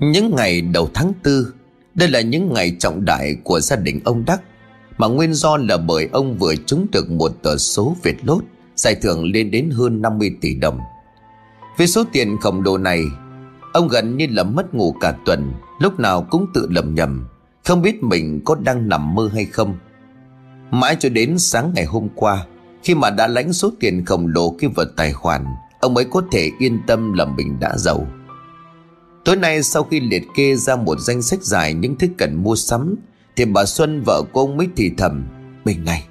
Những ngày đầu tháng tư, Đây là những ngày trọng đại của gia đình ông Đắc, Mà nguyên do là bởi ông vừa trúng được một tờ số Việt lốt, Giải thưởng lên đến hơn 50 tỷ đồng. Với số tiền khổng lồ này, Ông gần như là mất ngủ cả tuần, Lúc nào cũng tự lầm nhầm, Không biết mình có đang nằm mơ hay không. Mãi cho đến sáng ngày hôm qua, Khi mà đã lãnh số tiền khổng lồ kia vào tài khoản, Ông ấy có thể yên tâm là mình đã giàu. Tối nay sau khi liệt kê ra một danh sách dài những thứ cần mua sắm, Thì bà Xuân, vợ của ông mới thì thầm, Mình này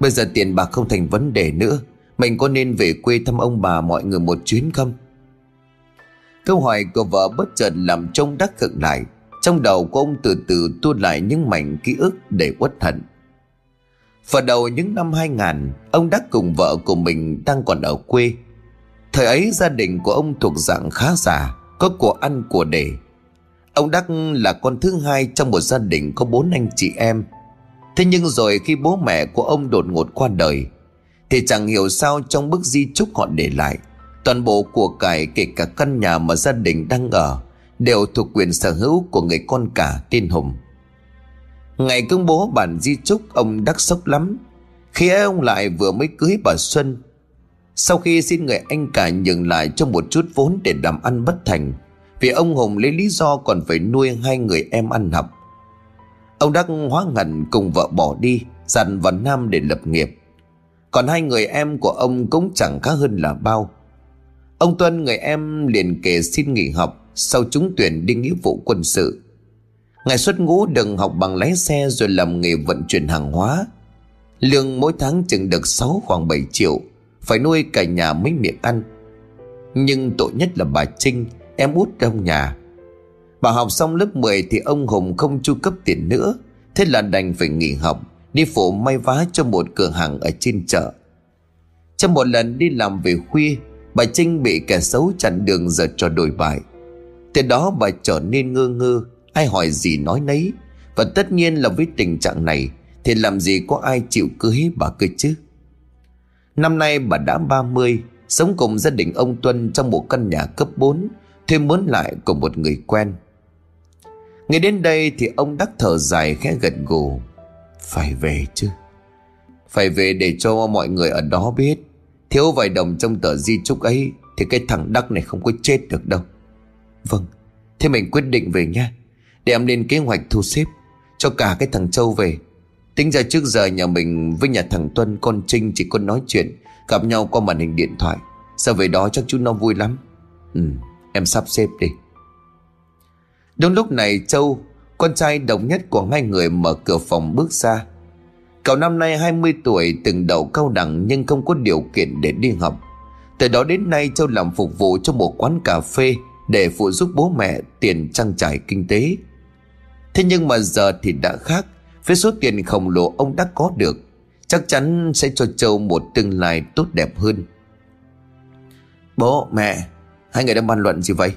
Bây giờ tiền bạc không thành vấn đề nữa. Mình có nên về quê thăm ông bà mọi người một chuyến không? Câu hỏi của vợ bất chợt làm trông đắc khựng lại. Trong đầu của ông từ từ tua lại những mảnh ký ức để uất hận. Vào đầu những năm 2000 Ông Đắc cùng vợ của mình đang còn ở quê. Thời ấy gia đình của ông thuộc dạng khá giả có của ăn, của để. Ông Đắc là con thứ hai trong một gia đình có bốn anh chị em. Thế nhưng rồi khi bố mẹ của ông đột ngột qua đời, Thì chẳng hiểu sao trong bức di chúc họ để lại, Toàn bộ của cải kể cả căn nhà mà gia đình đang ở Đều thuộc quyền sở hữu của người con cả tên Hùng. Ngày công bố bản di chúc, ông đắc sốc lắm. Khi ấy ông lại vừa mới cưới bà Xuân sau khi xin người anh cả nhường lại cho một chút vốn để làm ăn bất thành, Vì ông Hùng lấy lý do còn phải nuôi hai người em ăn học. Ông Đắc hóa ngẩn cùng vợ bỏ đi, Dặn vào Nam để lập nghiệp. Còn hai người em của ông cũng chẳng khá hơn là bao. Ông Tuân, người em, liền kể xin nghỉ học Sau trúng tuyển đi nghĩa vụ quân sự. Ngày xuất ngũ đừng học bằng lái xe Rồi làm nghề vận chuyển hàng hóa. Lương mỗi tháng chừng được 6 khoảng 7 triệu. Phải nuôi cả nhà mấy miệng ăn. Nhưng tội nhất là bà Trinh, Em út trong nhà. Bà học xong lớp 10 thì ông Hùng không chu cấp tiền nữa. Thế là đành phải nghỉ học, Đi phụ may vá cho một cửa hàng ở trên chợ. Trong một lần đi làm về khuya, Bà Trinh bị kẻ xấu chặn đường giật cho đổi bại. Từ đó bà trở nên ngơ ngơ, Ai hỏi gì nói nấy. Và tất nhiên là với tình trạng này, Thì làm gì có ai chịu cưới bà cơ chứ? Năm nay bà đã 30 Sống cùng gia đình ông Tuân trong một căn nhà cấp 4 Thuê mướn lại của một người quen. Ngày đến đây thì ông đắc thở dài khẽ gật gù. Phải về chứ? Phải về để cho mọi người ở đó biết. Thiếu vài đồng trong tờ di chúc ấy Thì cái thằng Đắc này không có chết được đâu. Vâng Thế mình quyết định về nha Để em lên kế hoạch thu xếp, Cho cả cái thằng Châu về. Tính ra trước giờ nhà mình với nhà thằng Tuân, Con Trinh chỉ có nói chuyện, Gặp nhau qua màn hình điện thoại Sao về đó chắc chú nó vui lắm Ừ em sắp xếp đi Đúng lúc này, Châu, Con trai đồng nhất của hai người mở cửa phòng bước ra Cậu năm nay 20 tuổi, từng đậu cao đẳng nhưng không có điều kiện để đi học. Từ đó đến nay, Châu làm phục vụ cho một quán cà phê để phụ giúp bố mẹ tiền trang trải kinh tế. Thế nhưng mà giờ thì đã khác. Với số tiền khổng lồ ông đã có được, chắc chắn sẽ cho Châu một tương lai tốt đẹp hơn. Bố, mẹ, hai người đang bàn luận gì vậy?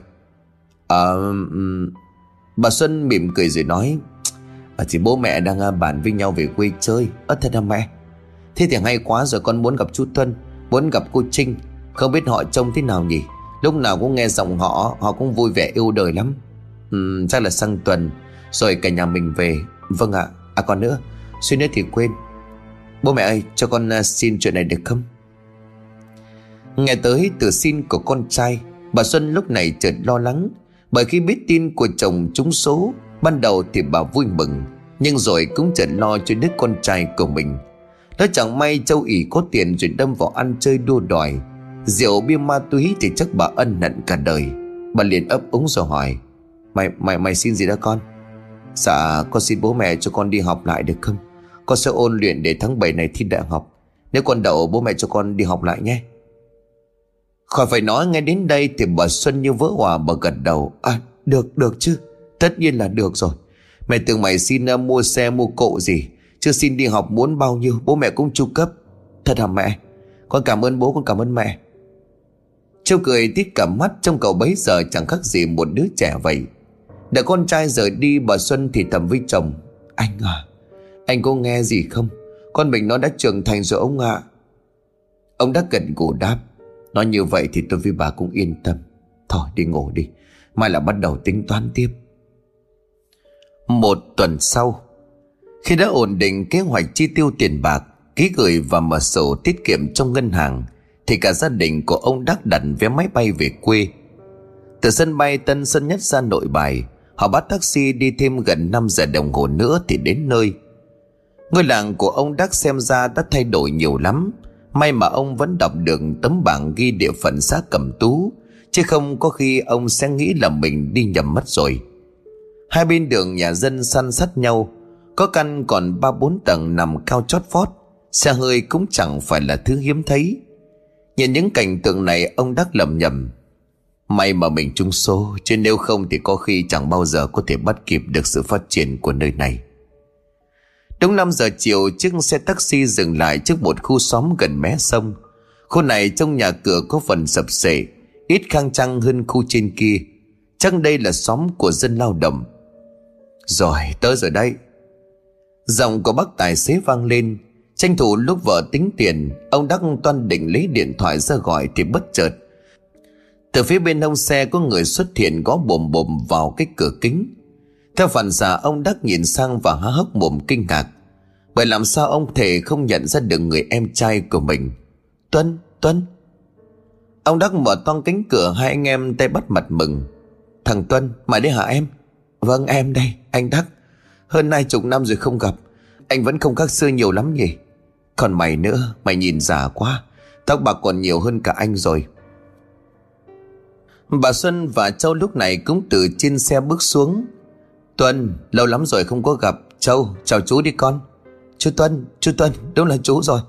Ờ, à, bà Xuân mỉm cười rồi nói à, Thì bố mẹ đang à, bàn với nhau về quê chơi. Ơ thật hả mẹ? Thế thì hay quá rồi con muốn gặp chú Tuân Muốn gặp cô Trinh. Không biết họ trông thế nào nhỉ? Lúc nào cũng nghe giọng họ Họ cũng vui vẻ yêu đời lắm. Ừ, Chắc là sang tuần Rồi cả nhà mình về. Vâng ạ. À còn nữa, Suy nữa thì quên. Bố mẹ ơi, cho con à, xin chuyện này được không? Nghe tới từ xin của con trai, Bà Xuân lúc này chợt lo lắng, Bởi khi biết tin của chồng trúng số, Ban đầu thì bà vui mừng, Nhưng rồi cũng chợt lo cho đứa con trai của mình. Nó chẳng may châu ỉ có tiền rồi đâm vào ăn chơi đua đòi. Rượu, bia, ma túy thì chắc bà ân hận cả đời. Bà liền ấp úng rồi hỏi, Mày mày mày xin gì đó con? Dạ con xin bố mẹ cho con đi học lại được không? Con sẽ ôn luyện để tháng 7 này thi đại học. Nếu con đậu bố mẹ cho con đi học lại nhé. Khỏi phải nói ngay đến đây Thì bà Xuân như vỡ hòa bà gật đầu. À được được chứ. Tất nhiên là được rồi. Mẹ tưởng mày xin uh, mua xe mua cộ gì? Chưa xin đi học muốn bao nhiêu Bố mẹ cũng chu cấp. Thật hả mẹ? Con cảm ơn bố con cảm ơn mẹ. Châu cười tít cả mắt Trong cậu bấy giờ chẳng khác gì một đứa trẻ vậy. Đợi con trai rời đi, Bà Xuân thì thầm với chồng. Anh à Anh có nghe gì không? Con mình nó đã trưởng thành rồi ông ạ. Ông đã gần gù đáp. Nói như vậy thì tôi với bà cũng yên tâm. Thôi đi ngủ đi, Mai là bắt đầu tính toán tiếp. Một tuần sau, Khi đã ổn định kế hoạch chi tiêu tiền bạc, Ký gửi và mở sổ tiết kiệm trong ngân hàng, Thì cả gia đình của ông Đắc đặt vé máy bay về quê. Từ sân bay Tân Sơn Nhất ra nội bài Họ bắt taxi đi thêm gần 5 giờ đồng hồ nữa thì đến nơi. Ngôi làng của ông Đắc xem ra đã thay đổi nhiều lắm. May mà ông vẫn đọc được tấm bảng ghi địa phận xã Cẩm Tú, Chứ không có khi ông sẽ nghĩ là mình đi nhầm mất rồi. Hai bên đường nhà dân săn sắt nhau, Có căn còn ba bốn tầng nằm cao chót vót, Xe hơi cũng chẳng phải là thứ hiếm thấy. Nhìn những cảnh tượng này, ông Đắc lầm nhầm May mà mình trúng số, Chứ nếu không thì có khi chẳng bao giờ có thể bắt kịp được sự phát triển của nơi này. Đúng 5 giờ chiều, chiếc xe taxi dừng lại trước một khu xóm gần mé sông. Khu này trong nhà cửa có phần sập sệ, Ít khang trang hơn khu trên kia. Chắc đây là xóm của dân lao động. Rồi, tới rồi đây. Giọng của bác tài xế vang lên. Tranh thủ lúc vợ tính tiền, Ông Đắc toan định lấy điện thoại ra gọi Thì bất chợt. Từ phía bên hông xe có người xuất hiện Gõ bồm bồm vào cái cửa kính. Theo phản xạ ông Đắc nhìn sang Và há hốc mồm kinh ngạc. Bởi làm sao ông thể không nhận ra được Người em trai của mình? Tuân, Tuân Ông Đắc mở toang cánh cửa Hai anh em tay bắt mặt mừng. Thằng Tuân, mày đấy hả em? Vâng em đây, anh Đắc. Hơn hai chục năm rồi không gặp. Anh vẫn không khác xưa nhiều lắm nhỉ? Còn mày nữa Mày nhìn già quá. Tóc bạc còn nhiều hơn cả anh rồi. Bà Xuân và Châu lúc này cũng từ trên xe bước xuống. Tuân, Lâu lắm rồi không có gặp. Châu, chào chú đi con. Chú Tuân Chú Tuân, đúng là chú rồi.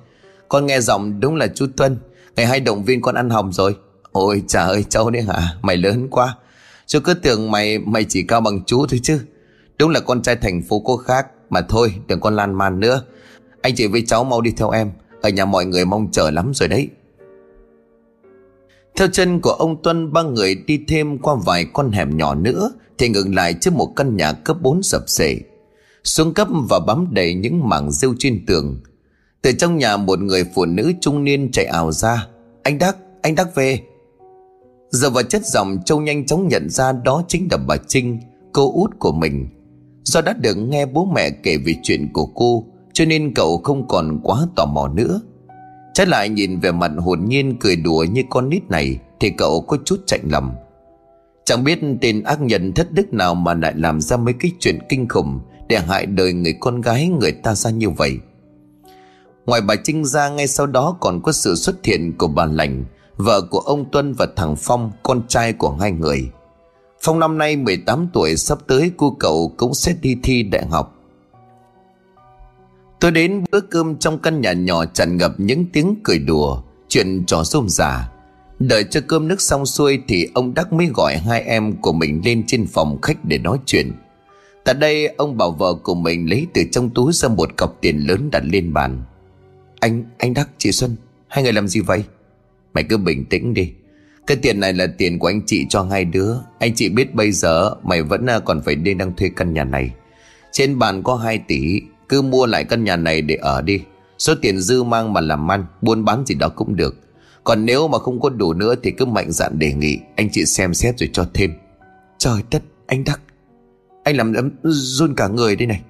Con nghe giọng đúng là chú Tuân. Ngày hai động viên con ăn hồng rồi. Ôi trời ơi, Châu đấy hả? Mày lớn quá. Chú cứ tưởng mày mày chỉ cao bằng chú thôi chứ. Đúng là con trai thành phố cô khác. Mà thôi, đừng con lan man nữa. Anh chị với cháu mau đi theo em. Ở nhà mọi người mong chờ lắm rồi đấy. Theo chân của ông Tuân Ba người đi thêm qua vài con hẻm nhỏ nữa Thì ngừng lại trước một căn nhà cấp 4 sập sệ. Xuống cấp và bám đầy những mảng rêu trên tường. Từ trong nhà một người phụ nữ trung niên chạy ảo ra. Anh Đắc, anh Đắc về. Giờ vào chất giọng Châu nhanh chóng nhận ra đó chính là bà Trinh Cô út của mình. Do đã được nghe bố mẹ kể về chuyện của cô cho nên cậu không còn quá tò mò nữa. Trái lại nhìn về mặt hồn nhiên cười đùa như con nít này Thì cậu có chút chạnh lầm, Chẳng biết tên ác nhân thất đức nào mà lại làm ra mấy cái chuyện kinh khủng Để hại đời người con gái người ta ra như vậy. Ngoài bà Trinh ra ngay sau đó còn có sự xuất hiện của bà Lành Vợ của ông Tuân và thằng Phong Con trai của hai người. Phong năm nay 18 tuổi sắp tới cô cậu cũng sẽ đi thi đại học. Tôi đến bữa cơm trong căn nhà nhỏ tràn ngập những tiếng cười đùa, chuyện trò xôm giả. Đợi cho cơm nước xong xuôi thì ông Đắc mới gọi hai em của mình lên trên phòng khách để nói chuyện. Tại đây ông bảo vợ của mình lấy từ trong túi ra một cọc tiền lớn đặt lên bàn. Anh, anh Đắc, chị Xuân, hai người làm gì vậy? Mày cứ bình tĩnh đi. Cái tiền này là tiền của anh chị cho hai đứa. Anh chị biết bây giờ mày vẫn à, còn phải đi đang thuê căn nhà này. Trên bàn có 2 tỷ cứ mua lại căn nhà này để ở đi. Số tiền dư mang mà làm ăn, Buôn bán gì đó cũng được. Còn nếu mà không có đủ nữa Thì cứ mạnh dạn đề nghị Anh chị xem xét rồi cho thêm. Trời đất, anh Đắc. Anh làm ấm run cả người đây này.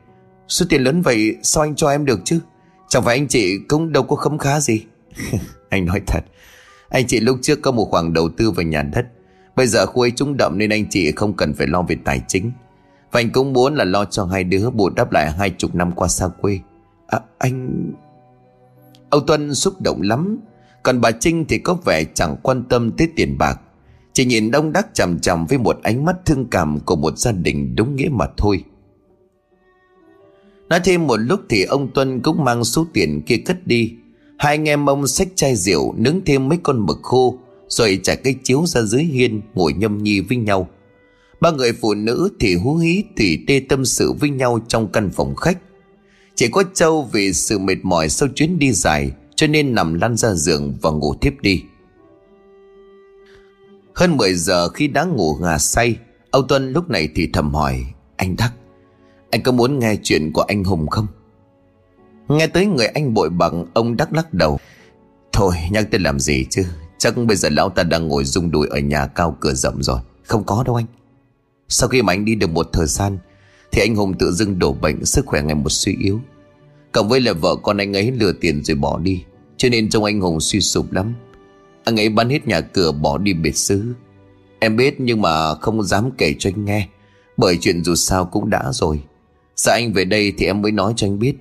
Số tiền lớn vậy sao anh cho em được chứ? Chẳng phải anh chị cũng đâu có khấm khá gì. Anh nói thật. Anh chị lúc trước có một khoản đầu tư vào nhà đất. Bây giờ khu ấy trúng đậm nên anh chị không cần phải lo về tài chính và anh cũng muốn là lo cho hai đứa bù đắp lại hai chục năm qua xa quê. À anh... Ông Tuân xúc động lắm. Còn bà Trinh thì có vẻ chẳng quan tâm tới tiền bạc. Chỉ nhìn đông đắc chằm chằm với một ánh mắt thương cảm của một gia đình đúng nghĩa mà thôi. Nói thêm một lúc thì ông Tuân cũng mang số tiền kia cất đi. Hai anh em ông xách chai rượu, nướng thêm mấy con mực khô, Rồi trả cây chiếu ra dưới hiên ngồi nhâm nhi với nhau. Ba người phụ nữ thì hú hí tỉ tê tâm sự với nhau trong căn phòng khách. Chỉ có Châu vì sự mệt mỏi sau chuyến đi dài cho nên nằm lăn ra giường và ngủ tiếp đi. Hơn 10 giờ khi đã ngủ ngà say, Âu Tuân lúc này thì thầm hỏi, anh Đắc, anh có muốn nghe chuyện của anh Hùng không? Nghe tới người anh bội bằng, ông Đắc lắc đầu. Thôi, nhắc tới làm gì chứ, chắc bây giờ lão ta đang ngồi rung đùi ở nhà cao cửa rộng rồi. Không có đâu anh sau khi mà anh đi được một thời gian, Thì anh Hùng tự dưng đổ bệnh Sức khỏe ngày một suy yếu. Cộng với là vợ con anh ấy lừa tiền rồi bỏ đi, Cho nên trông anh Hùng suy sụp lắm. Anh ấy bán hết nhà cửa bỏ đi biệt xứ. Em biết nhưng mà không dám kể cho anh nghe, Bởi chuyện dù sao cũng đã rồi. Sợ anh về đây thì em mới nói cho anh biết.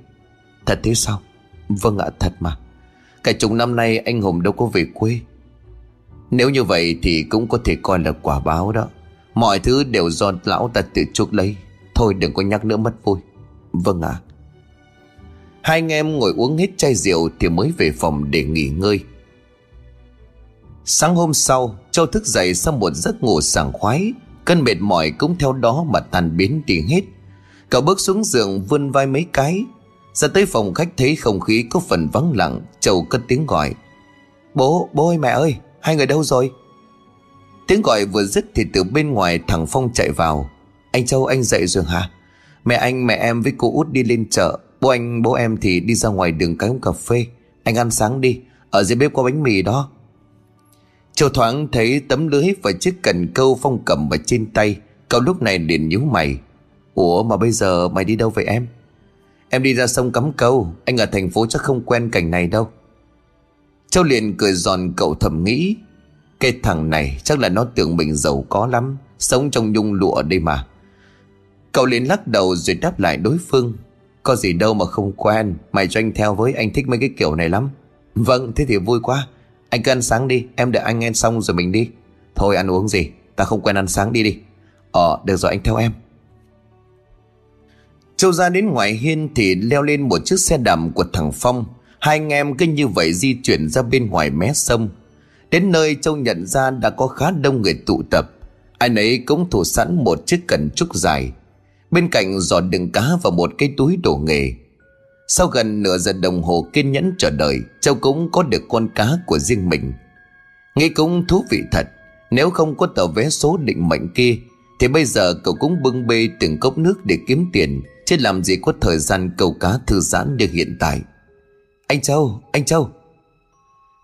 Thật thế sao? Vâng ạ, thật mà. Cả chục năm nay anh Hùng đâu có về quê. Nếu như vậy thì cũng có thể coi là quả báo đó. Mọi thứ đều do lão ta tự chuốc lấy. Thôi đừng có nhắc nữa mất vui. Vâng ạ. Hai anh em ngồi uống hết chai rượu Thì mới về phòng để nghỉ ngơi. Sáng hôm sau Châu thức dậy sau một giấc ngủ sảng khoái. Cơn mệt mỏi cũng theo đó mà tan biến đi hết. Cậu bước xuống giường vươn vai mấy cái. Ra tới phòng khách thấy không khí có phần vắng lặng Châu cất tiếng gọi. Bố, bố ơi mẹ ơi Hai người đâu rồi? Tiếng gọi vừa dứt thì từ bên ngoài thằng Phong chạy vào. Anh Châu, anh dậy rồi hả? Mẹ anh, mẹ em với cô út đi lên chợ. Bố anh, bố em thì đi ra ngoài đường cái uống cà phê. Anh ăn sáng đi, Ở dưới bếp có bánh mì đó. Châu thoáng thấy tấm lưới và chiếc cần câu Phong cầm ở trên tay. Cậu lúc này liền nhíu mày. Ủa mà bây giờ mày đi đâu vậy em? Em đi ra sông cắm câu. Anh ở thành phố chắc không quen cảnh này đâu. Châu liền cười giòn cậu thầm nghĩ. Cái thằng này chắc là nó tưởng mình giàu có lắm, Sống trong nhung lụa đây mà. Cậu liền lắc đầu rồi đáp lại đối phương. Có gì đâu mà không quen, Mày cho anh theo với, anh thích mấy cái kiểu này lắm. Vâng thế thì vui quá. Anh cứ ăn sáng đi, Em đợi anh ăn xong rồi mình đi. Thôi, ăn uống gì, Ta không quen ăn sáng đi đi. Ờ được rồi, anh theo em. Châu ra đến ngoài hiên thì leo lên một chiếc xe đạp của thằng Phong. Hai anh em cứ như vậy di chuyển ra bên ngoài mé sông. Đến nơi Châu nhận ra đã có khá đông người tụ tập. Ai nấy cũng thủ sẵn một chiếc cần trúc dài. Bên cạnh giò đựng cá và một cái túi đồ nghề. Sau gần nửa giờ đồng hồ kiên nhẫn chờ đợi Châu cũng có được con cá của riêng mình. Nghĩ cũng thú vị thật Nếu không có tờ vé số định mệnh kia Thì bây giờ cậu cũng bưng bê từng cốc nước để kiếm tiền Chứ làm gì có thời gian câu cá thư giãn như hiện tại. Anh Châu, anh Châu.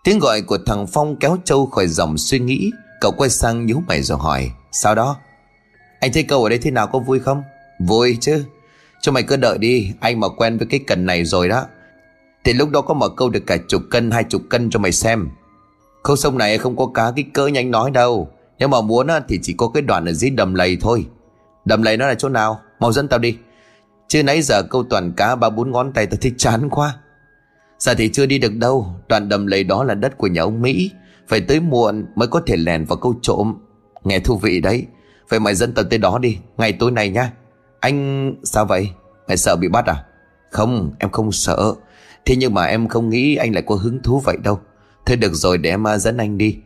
Tiếng gọi của thằng Phong kéo Châu khỏi dòng suy nghĩ. Cậu quay sang nhíu mày rồi hỏi, Sao đó? Anh thấy câu ở đây thế nào, có vui không? Vui chứ. Cho mày cứ đợi đi, Anh mà quen với cái cần này rồi đó. Thì lúc đó có mở câu được cả chục cân, hai chục cân cho mày xem. Khâu sông này không có cá kích cỡ như anh nói đâu. Nếu mà muốn thì chỉ có cái đoạn ở dưới đầm lầy thôi. Đầm lầy nó là chỗ nào? Mau dẫn tao đi. Chứ nãy giờ câu toàn cá, ba bốn ngón tay tao thấy chán quá. Giờ thì chưa đi được đâu. Đoạn đầm lầy đó là đất của nhà ông Mỹ. Phải tới muộn mới có thể lèn vào câu trộm. Nghe thú vị đấy. Vậy mày dẫn tao tới đó đi Ngày tối nay nhá. Anh... sao vậy? Mày sợ bị bắt à? Không, em không sợ. Thế nhưng mà em không nghĩ anh lại có hứng thú vậy đâu. Thôi được rồi để em à, dẫn anh đi.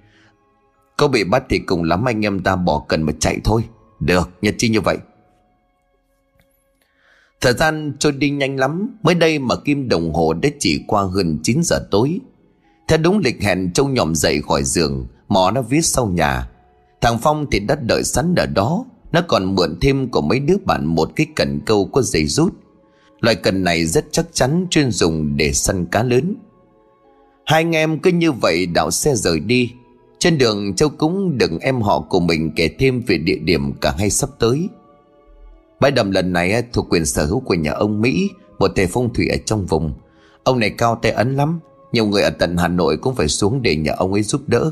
Có bị bắt thì cùng lắm anh em ta bỏ cần mà chạy thôi. Được, nhật chi như vậy. Thời gian trôi đi nhanh lắm, Mới đây mà kim đồng hồ đã chỉ qua gần 9 giờ tối. Theo đúng lịch hẹn, Châu nhòm dậy khỏi giường, mò nó viết sau nhà. Thằng Phong thì đã đợi sẵn ở đó, Nó còn mượn thêm của mấy đứa bạn Một cái cần câu có dây rút. Loại cần này rất chắc chắn Chuyên dùng để săn cá lớn. Hai anh em cứ như vậy đảo xe rời đi. Trên đường, Châu cũng đừng em họ của mình kể thêm về địa điểm cả hay sắp tới. Bãi đầm lần này eh, thuộc quyền sở hữu của nhà ông Mỹ, Một thầy phong thủy ở trong vùng. Ông này cao tay ấn lắm, Nhiều người ở tận Hà Nội cũng phải xuống để nhờ ông ấy giúp đỡ.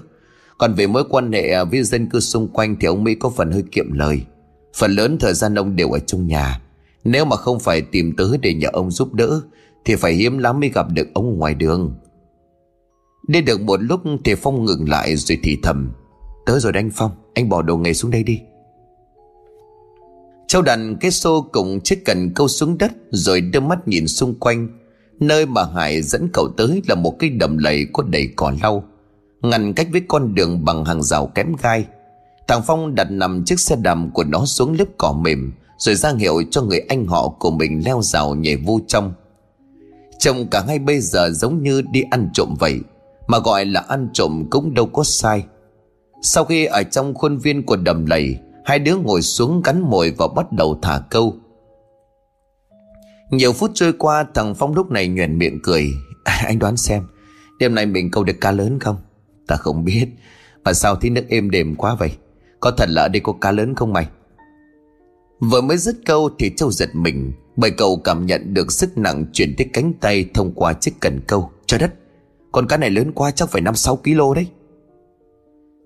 Còn về mối quan hệ eh, với dân cư xung quanh Thì ông Mỹ có phần hơi kiệm lời. Phần lớn thời gian ông đều ở trong nhà. Nếu mà không phải tìm tới để nhờ ông giúp đỡ, Thì phải hiếm lắm mới gặp được ông ngoài đường. Đi được một lúc, thì Phong ngừng lại rồi thì thầm Tới rồi anh Phong, Anh bỏ đồ nghề xuống đây đi. Châu đặt cái xô cùng chiếc cần câu xuống đất Rồi đưa mắt nhìn xung quanh. Nơi mà Hải dẫn cậu tới là một cái đầm lầy có đầy cỏ lau, Ngăn cách với con đường bằng hàng rào kém gai. Thằng Phong đặt nằm chiếc xe đạp của nó xuống lớp cỏ mềm, Rồi ra hiệu cho người anh họ của mình leo rào nhảy vô trong. Trông cả hai bây giờ giống như đi ăn trộm vậy, Mà gọi là ăn trộm cũng đâu có sai. Sau khi ở trong khuôn viên của đầm lầy Hai đứa ngồi xuống cắn mồi và bắt đầu thả câu. Nhiều phút trôi qua thằng Phong lúc này nhoẻn miệng cười. À, Anh đoán xem Đêm nay mình câu được cá lớn không? Ta không biết. Mà sao thấy nước êm đềm quá vậy? Có thật là ở đây có cá lớn không mày? Vừa mới dứt câu thì Châu giật mình Bởi cậu cảm nhận được sức nặng chuyển tới cánh tay thông qua chiếc cần câu. Trời đất Con cá này lớn quá chắc phải 5-6 kg đấy.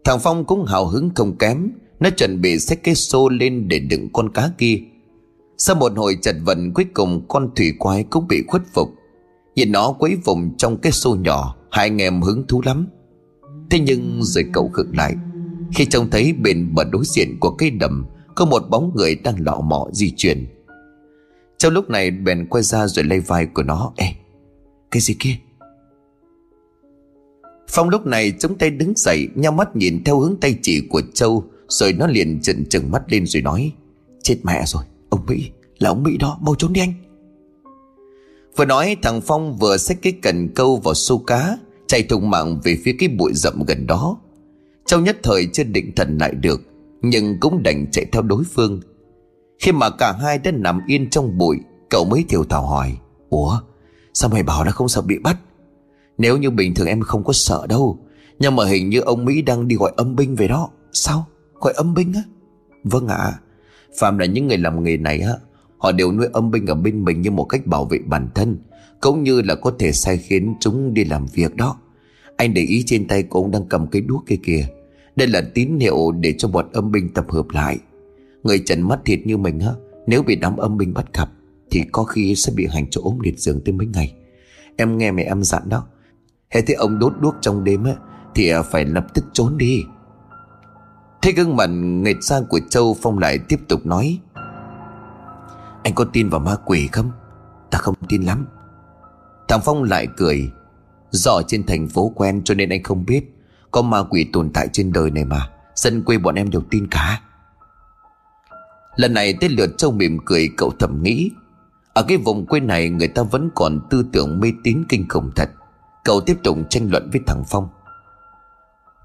Thằng Phong cũng hào hứng không kém. Nó chuẩn bị xách cái xô lên để đựng con cá kia. Sau một hồi chật vật, cuối cùng con thủy quái cũng bị khuất phục. Nhìn nó quấy vùng trong cái xô nhỏ, Hai anh em hứng thú lắm. Thế nhưng rồi cậu khựng lại. Khi trông thấy bên bờ đối diện của cây đầm, Có một bóng người đang lọ mọ di chuyển. Trong lúc này, bèn quay ra rồi lay vai của nó. Ê, cái gì kia? Phong lúc này, chống tay đứng dậy, Nhau mắt nhìn theo hướng tay chỉ của Châu. Rồi nó liền trợn trừng mắt lên rồi nói, Chết mẹ rồi, Ông Mỹ, Là ông Mỹ đó, Mau trốn đi anh. Vừa nói, thằng Phong vừa xách cái cần câu vào xô cá, Chạy thùng mạng về phía cái bụi rậm gần đó. Trong nhất thời chưa định thần lại được, Nhưng cũng đành chạy theo đối phương. Khi mà cả hai đã nằm yên trong bụi, Cậu mới thiểu thảo hỏi, Ủa, sao mày bảo nó không sợ bị bắt? Nếu như bình thường em không có sợ đâu, Nhưng mà hình như ông Mỹ đang đi gọi âm binh về đó, Sao? Gọi âm binh á. Vâng ạ. À, Phạm là những người làm nghề này á Họ đều nuôi âm binh ở bên mình như một cách bảo vệ bản thân Cũng như là có thể sai khiến chúng đi làm việc đó. Anh để ý trên tay của ông đang cầm cái đuốc kia kìa. Đây là tín hiệu để cho bọn âm binh tập hợp lại. Người trần mắt thịt như mình á Nếu bị đám âm binh bắt gặp Thì có khi sẽ bị hành chỗ ốm liệt giường tới mấy ngày. Em nghe mẹ em dặn đó. Hệ thế ông đốt đuốc trong đêm á Thì à, phải lập tức trốn đi. Thế gương mặt nghệt sang của Châu Phong lại tiếp tục nói, anh có tin vào ma quỷ không? Ta không tin lắm. Thằng Phong lại cười Do trên thành phố quen cho nên anh không biết. Có ma quỷ tồn tại trên đời này mà, Dân quê bọn em đều tin cả. Lần này tới lượt Châu mỉm cười, cậu thầm nghĩ, Ở cái vùng quê này người ta vẫn còn tư tưởng mê tín kinh khủng thật. Cậu tiếp tục tranh luận với thằng Phong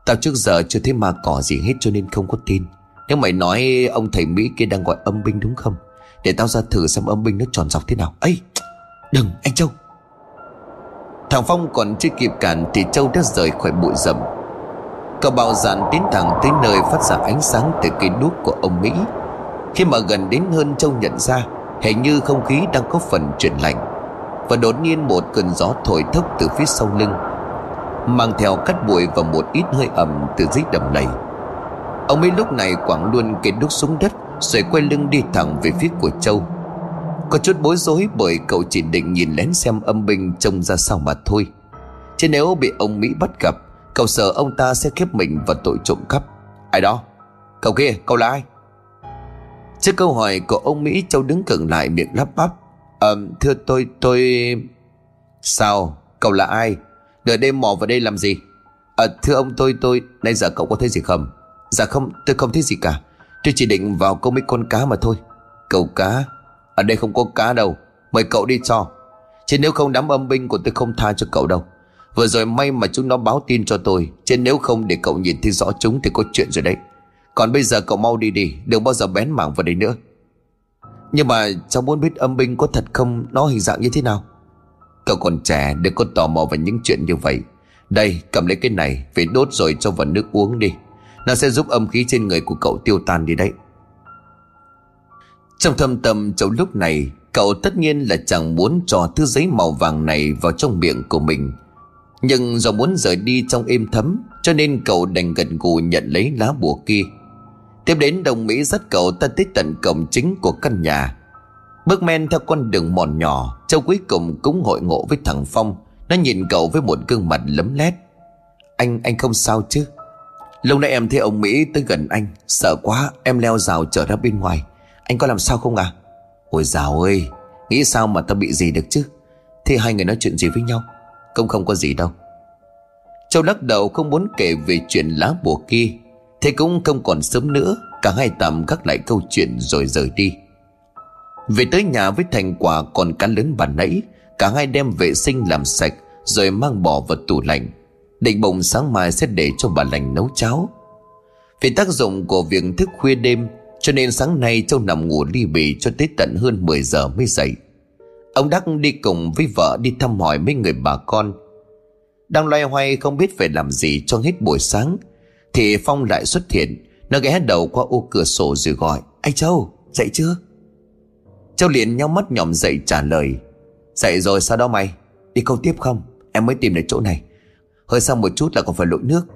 Tao trước giờ chưa thấy ma cỏ gì hết cho nên không có tin. Nếu mày nói ông thầy Mỹ kia đang gọi âm binh đúng không? Để tao ra thử xem âm binh nó tròn dọc thế nào. Ấy đừng, anh Châu. Thằng Phong còn chưa kịp cản Thì Châu đã rời khỏi bụi rậm. Cậu bào dạn tiến thẳng tới nơi phát ra ánh sáng từ cây đuốc của ông Mỹ. Khi mà gần đến hơn Châu nhận ra, Hình như không khí đang có phần chuyển lạnh. Và đột nhiên một cơn gió thổi thốc từ phía sau lưng. Mang theo cát bụi và một ít hơi ẩm từ dưới đầm lầy Ông Mỹ lúc này quẳng luôn cây đúc xuống đất rồi quay lưng đi thẳng về phía của Châu. Có chút bối rối bởi cậu chỉ định nhìn lén xem âm binh trông ra sao mà thôi. Chứ nếu bị ông Mỹ bắt gặp, Cậu sợ ông ta sẽ khép mình vào tội trộm cắp. Ai đó? Cậu kia, cậu là ai? Trước câu hỏi của ông Mỹ, Châu đứng cận lại miệng lắp bắp. Ờ thưa tôi tôi Sao? Cậu là ai? Nửa đêm mò vào đây làm gì? À thưa ông, tôi tôi Nãy giờ cậu có thấy gì không? Dạ không, tôi không thấy gì cả. Tôi chỉ định vào câu mấy con cá mà thôi. Cậu cá? Ở đây không có cá đâu. Mời cậu đi cho. Chứ nếu không đám âm binh của tôi không tha cho cậu đâu. Vừa rồi may mà chúng nó báo tin cho tôi. Chứ nếu không để cậu nhìn thấy rõ chúng Thì có chuyện rồi đấy. Còn bây giờ cậu mau đi đi. Đừng bao giờ bén mảng vào đây nữa. Nhưng mà cháu muốn biết âm binh có thật không? Nó hình dạng như thế nào? Cậu còn trẻ, đừng có tò mò về những chuyện như vậy. Đây, cầm lấy cái này, Về đốt rồi cho vào nước uống đi. Nó sẽ giúp âm khí trên người của cậu tiêu tan đi đấy. Trong thâm tâm, trong lúc này, Cậu tất nhiên là chẳng muốn cho thứ giấy màu vàng này vào trong miệng của mình. Nhưng do muốn rời đi trong êm thấm, Cho nên cậu đành gần gù nhận lấy lá bùa kia. Tiếp đến, đồng Mỹ dắt cậu ta tới tận cổng chính của căn nhà. Bước men theo con đường mòn nhỏ Châu cuối cùng cũng hội ngộ với thằng Phong. Nó nhìn cậu với một gương mặt lấm lét. Anh, anh không sao chứ? Lâu nãy em thấy ông Mỹ tới gần anh Sợ quá em leo rào trở ra bên ngoài. Anh có làm sao không à Ôi dào ơi Nghĩ sao mà tao bị gì được chứ? Thế hai người nói chuyện gì với nhau? Không không có gì đâu. Châu lắc đầu không muốn kể về chuyện lá bùa kia. Thế cũng không còn sớm nữa Cả hai tạm gác lại câu chuyện rồi rời đi. Về tới nhà với thành quả còn cá lớn bàn nãy, Cả hai đem vệ sinh làm sạch, Rồi mang bỏ vào tủ lạnh. Định bụng sáng mai sẽ để cho bà lành nấu cháo. Vì tác dụng của việc thức khuya đêm, Cho nên sáng nay Châu nằm ngủ ly bì cho tới tận hơn 10 giờ mới dậy. Ông Đắc đi cùng với vợ đi thăm hỏi mấy người bà con. Đang loay hoay không biết phải làm gì cho hết buổi sáng, Thì Phong lại xuất hiện, Nó ghé đầu qua ô cửa sổ rồi gọi, Anh Châu, Dậy chưa? Châu liền nhau mắt nhòm dậy trả lời. Dậy rồi sao đó mày? Đi câu tiếp không? Em mới tìm được chỗ này. Hơi xong một chút là còn phải lội nước.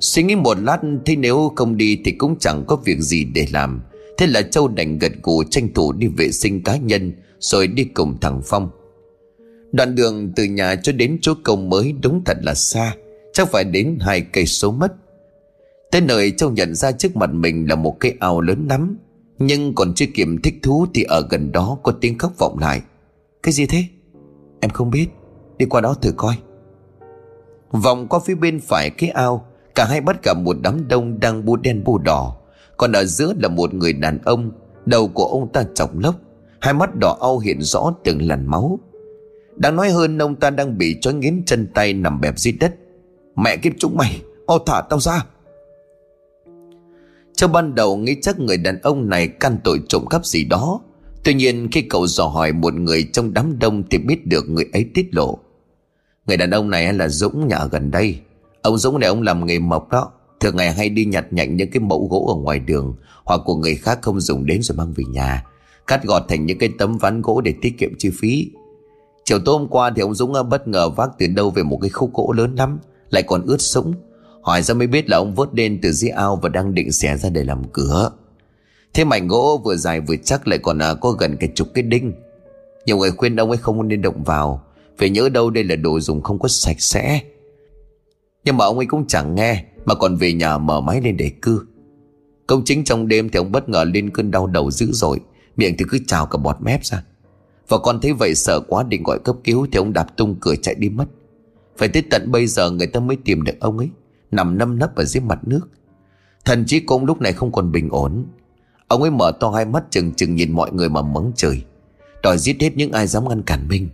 Suy nghĩ một lát Thì nếu không đi thì cũng chẳng có việc gì để làm. Thế là Châu đành gật gù tranh thủ đi vệ sinh cá nhân, Rồi đi cùng thằng Phong. Đoạn đường từ nhà cho đến chỗ cầu mới đúng thật là xa, Chắc phải đến hai cây số mất. Tới nơi Châu nhận ra trước mặt mình là một cái ao lớn lắm. Nhưng còn chưa kịp thích thú Thì ở gần đó có tiếng khóc vọng lại. Cái gì thế? Em không biết. Đi qua đó thử coi. Vòng qua phía bên phải cái ao, Cả hai bắt gặp một đám đông đang bu đen bu đỏ. Còn ở giữa là một người đàn ông, Đầu của ông ta chọc lốc. Hai mắt đỏ au hiện rõ từng làn máu. Đáng nói hơn, ông ta đang bị trói nghiến chân tay nằm bẹp dưới đất. Mẹ kiếp chúng mày Ô thả tao ra. Châu ban đầu nghĩ chắc người đàn ông này can tội trộm cắp gì đó. Tuy nhiên khi cậu dò hỏi một người trong đám đông Thì biết được người ấy tiết lộ. Người đàn ông này là Dũng nhà gần đây? Ông Dũng này ông làm nghề mộc đó. Thường ngày hay đi nhặt nhạnh những cái mẫu gỗ ở ngoài đường Hoặc của người khác không dùng đến rồi mang về nhà. Cắt gọt thành những cái tấm ván gỗ để tiết kiệm chi phí. Chiều tối hôm qua thì ông Dũng ờ, bất ngờ vác từ đâu về một cái khúc gỗ lớn lắm, Lại còn ướt sũng. Hỏi ra mới biết là ông vớt lên từ dưới ao và đang định xẻ ra để làm cửa. Thế mảnh gỗ vừa dài vừa chắc lại còn à, có gần cả chục cái đinh. Nhiều người khuyên ông ấy không nên động vào Phải nhớ đâu đây là đồ dùng không có sạch sẽ. Nhưng mà ông ấy cũng chẳng nghe Mà còn về nhà mở máy lên để cư. Công chính trong đêm thì ông bất ngờ lên cơn đau đầu dữ dội Miệng thì cứ trào cả bọt mép ra. Và con thấy vậy sợ quá định gọi cấp cứu Thì ông đạp tung cửa chạy đi mất. Phải tới tận bây giờ người ta mới tìm được ông ấy. Nằm nâm nấp ở dưới mặt nước. Thần chí cũng lúc này không còn bình ổn. Ông ấy mở to hai mắt chừng chừng nhìn mọi người mà mắng trời Đòi giết hết những ai dám ngăn cản mình.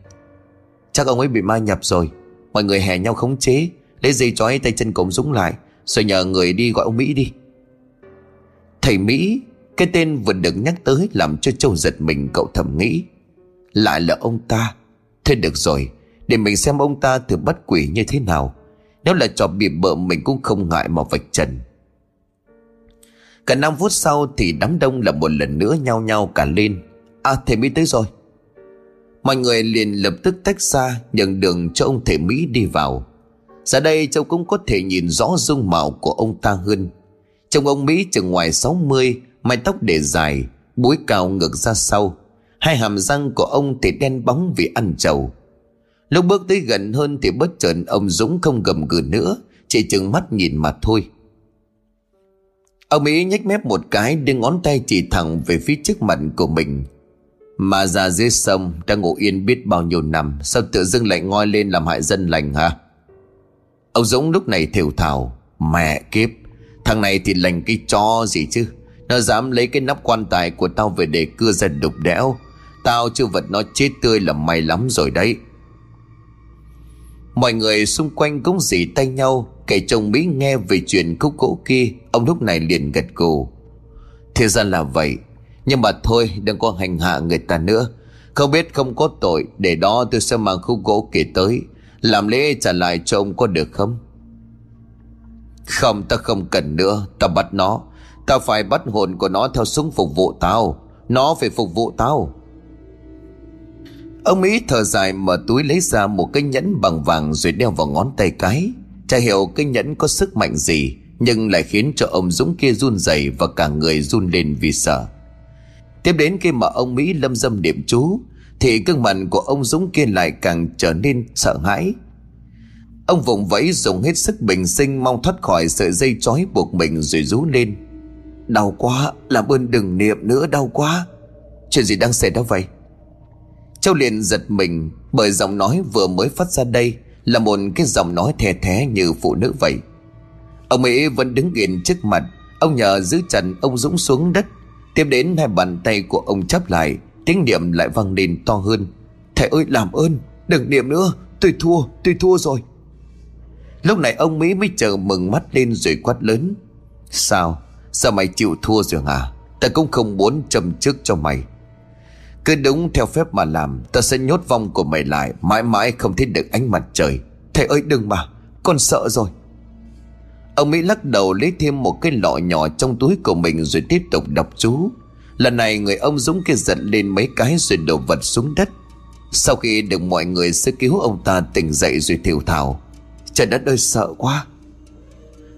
Chắc ông ấy bị ma nhập rồi. Mọi người hè nhau khống chế, Lấy dây chói tay chân cổng Dũng lại, Rồi nhờ người đi gọi ông Mỹ đi. Thầy Mỹ, Cái tên vừa được nhắc tới Làm cho Châu giật mình, cậu thầm nghĩ. Lại là ông ta. Thế được rồi, Để mình xem ông ta thử bắt quỷ như thế nào. Nếu là trò bị bợ, mình cũng không ngại mà vạch trần. Cả 5 phút sau thì đám đông là một lần nữa nhao nhao cả lên. À thầy Mỹ tới rồi. Mọi người liền lập tức tách ra Nhận đường cho ông thầy Mỹ đi vào. Giờ đây Châu cũng có thể nhìn rõ dung mạo của ông ta hơn. Trông ông Mỹ chừng ngoài 60 Mái tóc để dài, Búi cao ngược ra sau. Hai hàm răng của ông thì đen bóng vì ăn trầu. Lúc bước tới gần hơn thì bất chợt ông Dũng không gầm gừ nữa, Chỉ chừng mắt nhìn mà thôi. Ông ấy nhếch mép một cái, đưa ngón tay chỉ thẳng về phía trước mặt của mình. Mà già dưới sông, đang ngủ yên biết bao nhiêu năm, Sao tự dưng lại ngoi lên làm hại dân lành hả? Ông Dũng lúc này thều thào, Mẹ kiếp, Thằng này thì lành cái cho gì chứ? Nó dám lấy cái nắp quan tài của tao về để cưa ra đục đẽo. Tao chưa vật nó chết tươi là may lắm rồi đấy. Mọi người xung quanh cũng dì tay nhau Kể chồng Mỹ nghe về chuyện khúc gỗ kia, Ông lúc này liền gật gù. Thì ra là vậy, Nhưng mà thôi, đừng có hành hạ người ta nữa. Không biết không có tội, Để đó tôi sẽ mang khúc gỗ kia tới. Làm lễ trả lại cho ông có được không? Không, ta không cần nữa, Ta bắt nó. Ta phải bắt hồn của nó theo súng phục vụ tao. Nó phải phục vụ tao. Ông Mỹ thở dài mở túi lấy ra một cái nhẫn bằng vàng rồi đeo vào ngón tay cái. Chả hiểu cái nhẫn có sức mạnh gì nhưng lại khiến cho ông Dũng kia run rẩy và cả người run lên vì sợ. Tiếp đến khi mà ông Mỹ lâm dâm niệm chú thì gương mặt của ông Dũng kia lại càng trở nên sợ hãi. Ông vùng vẫy dùng hết sức bình sinh mong thoát khỏi sợi dây trói buộc mình rồi rú lên. Đau quá, làm ơn đừng niệm nữa đau quá. Chuyện gì đang xảy ra vậy? Châu liền giật mình bởi giọng nói vừa mới phát ra đây là một cái giọng nói thè thé như phụ nữ vậy. Ông ấy vẫn đứng yên trước mặt, ông nhờ giữ chặt ông Dũng xuống đất. Tiếp đến hai bàn tay của ông chắp lại, tiếng niệm lại vang lên to hơn. Thầy ơi làm ơn, đừng niệm nữa, tôi thua, tôi thua rồi. Lúc này ông Mỹ mới chờ mừng mắt lên rồi quát lớn. Sao? Sao mày chịu thua rồi hả? Ta cũng không muốn châm trước cho mày. Cứ đúng theo phép mà làm, Ta sẽ nhốt vong của mày lại, Mãi mãi không thấy được ánh mặt trời. Thầy ơi, đừng mà, Con sợ rồi. Ông Mỹ lắc đầu lấy thêm một cái lọ nhỏ trong túi của mình Rồi tiếp tục đọc chú. Lần này người ông Dũng kia giật lên mấy cái rồi đổ vật xuống đất. Sau khi được mọi người sơ cứu, ông ta tỉnh dậy rồi thiểu thảo. Trời đất ơi, sợ quá.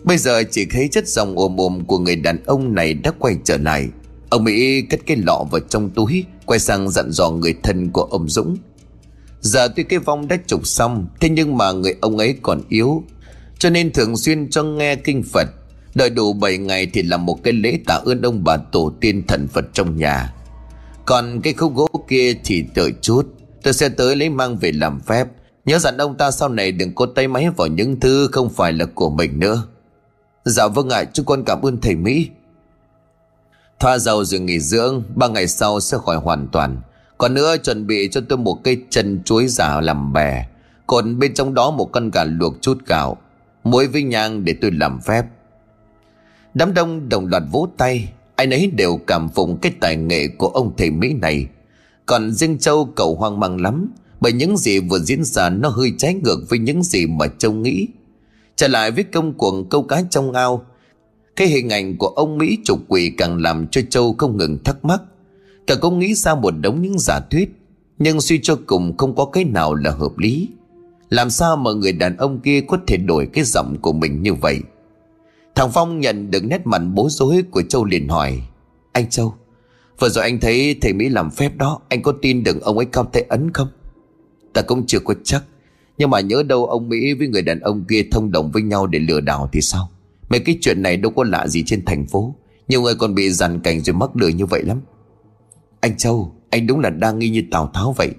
Bây giờ chỉ thấy chất dòng ồm ồm của người đàn ông này đã quay trở lại. Ông Mỹ cất cái lọ vào trong túi. Quay sang dặn dò người thân của ông Dũng. Giờ tuy cái vong đã trục xong, Thế nhưng mà người ông ấy còn yếu, Cho nên thường xuyên cho nghe kinh Phật. Đợi đủ 7 ngày thì làm một cái lễ tạ ơn ông bà tổ tiên thần Phật trong nhà. Còn cái khúc gỗ kia thì đợi chút, Tôi sẽ tới lấy mang về làm phép. Nhớ dặn ông ta sau này đừng có tay máy vào những thứ không phải là của mình nữa. Dạ vâng ạ chúng con cảm ơn thầy Mỹ. Thoa dầu rồi nghỉ dưỡng, Ba ngày sau sẽ khỏi hoàn toàn. Còn nữa, chuẩn bị cho tôi một cây chân chuối giả làm bè. Còn bên trong đó một con gà luộc chút gạo. Muối với nhang để tôi làm phép. Đám đông đồng loạt vỗ tay. Ai nấy đều cảm phục cái tài nghệ của ông thầy Mỹ này. Còn riêng Châu cậu hoang mang lắm, Bởi những gì vừa diễn ra nó hơi trái ngược với những gì mà Châu nghĩ. Trở lại với công cuộc câu cá trong ao cái hình ảnh của ông Mỹ trục quỷ càng làm cho Châu không ngừng thắc mắc. Cả cô nghĩ ra một đống những giả thuyết, Nhưng suy cho cùng không có cái nào là hợp lý. Làm sao mà người đàn ông kia có thể đổi cái giọng của mình như vậy? Thằng Phong nhận được nét mặt bối rối của Châu liền hỏi, Anh Châu, Vừa rồi anh thấy thầy Mỹ làm phép đó, Anh có tin được ông ấy cao tay ấn không? Ta cũng chưa có chắc, Nhưng mà nhớ đâu ông Mỹ với người đàn ông kia thông đồng với nhau để lừa đảo thì sao? Mấy cái chuyện này đâu có lạ gì trên thành phố. Nhiều người còn bị dằn cảnh rồi mắc lừa như vậy lắm. Anh Châu, Anh đúng là đang nghi như Tào Tháo vậy.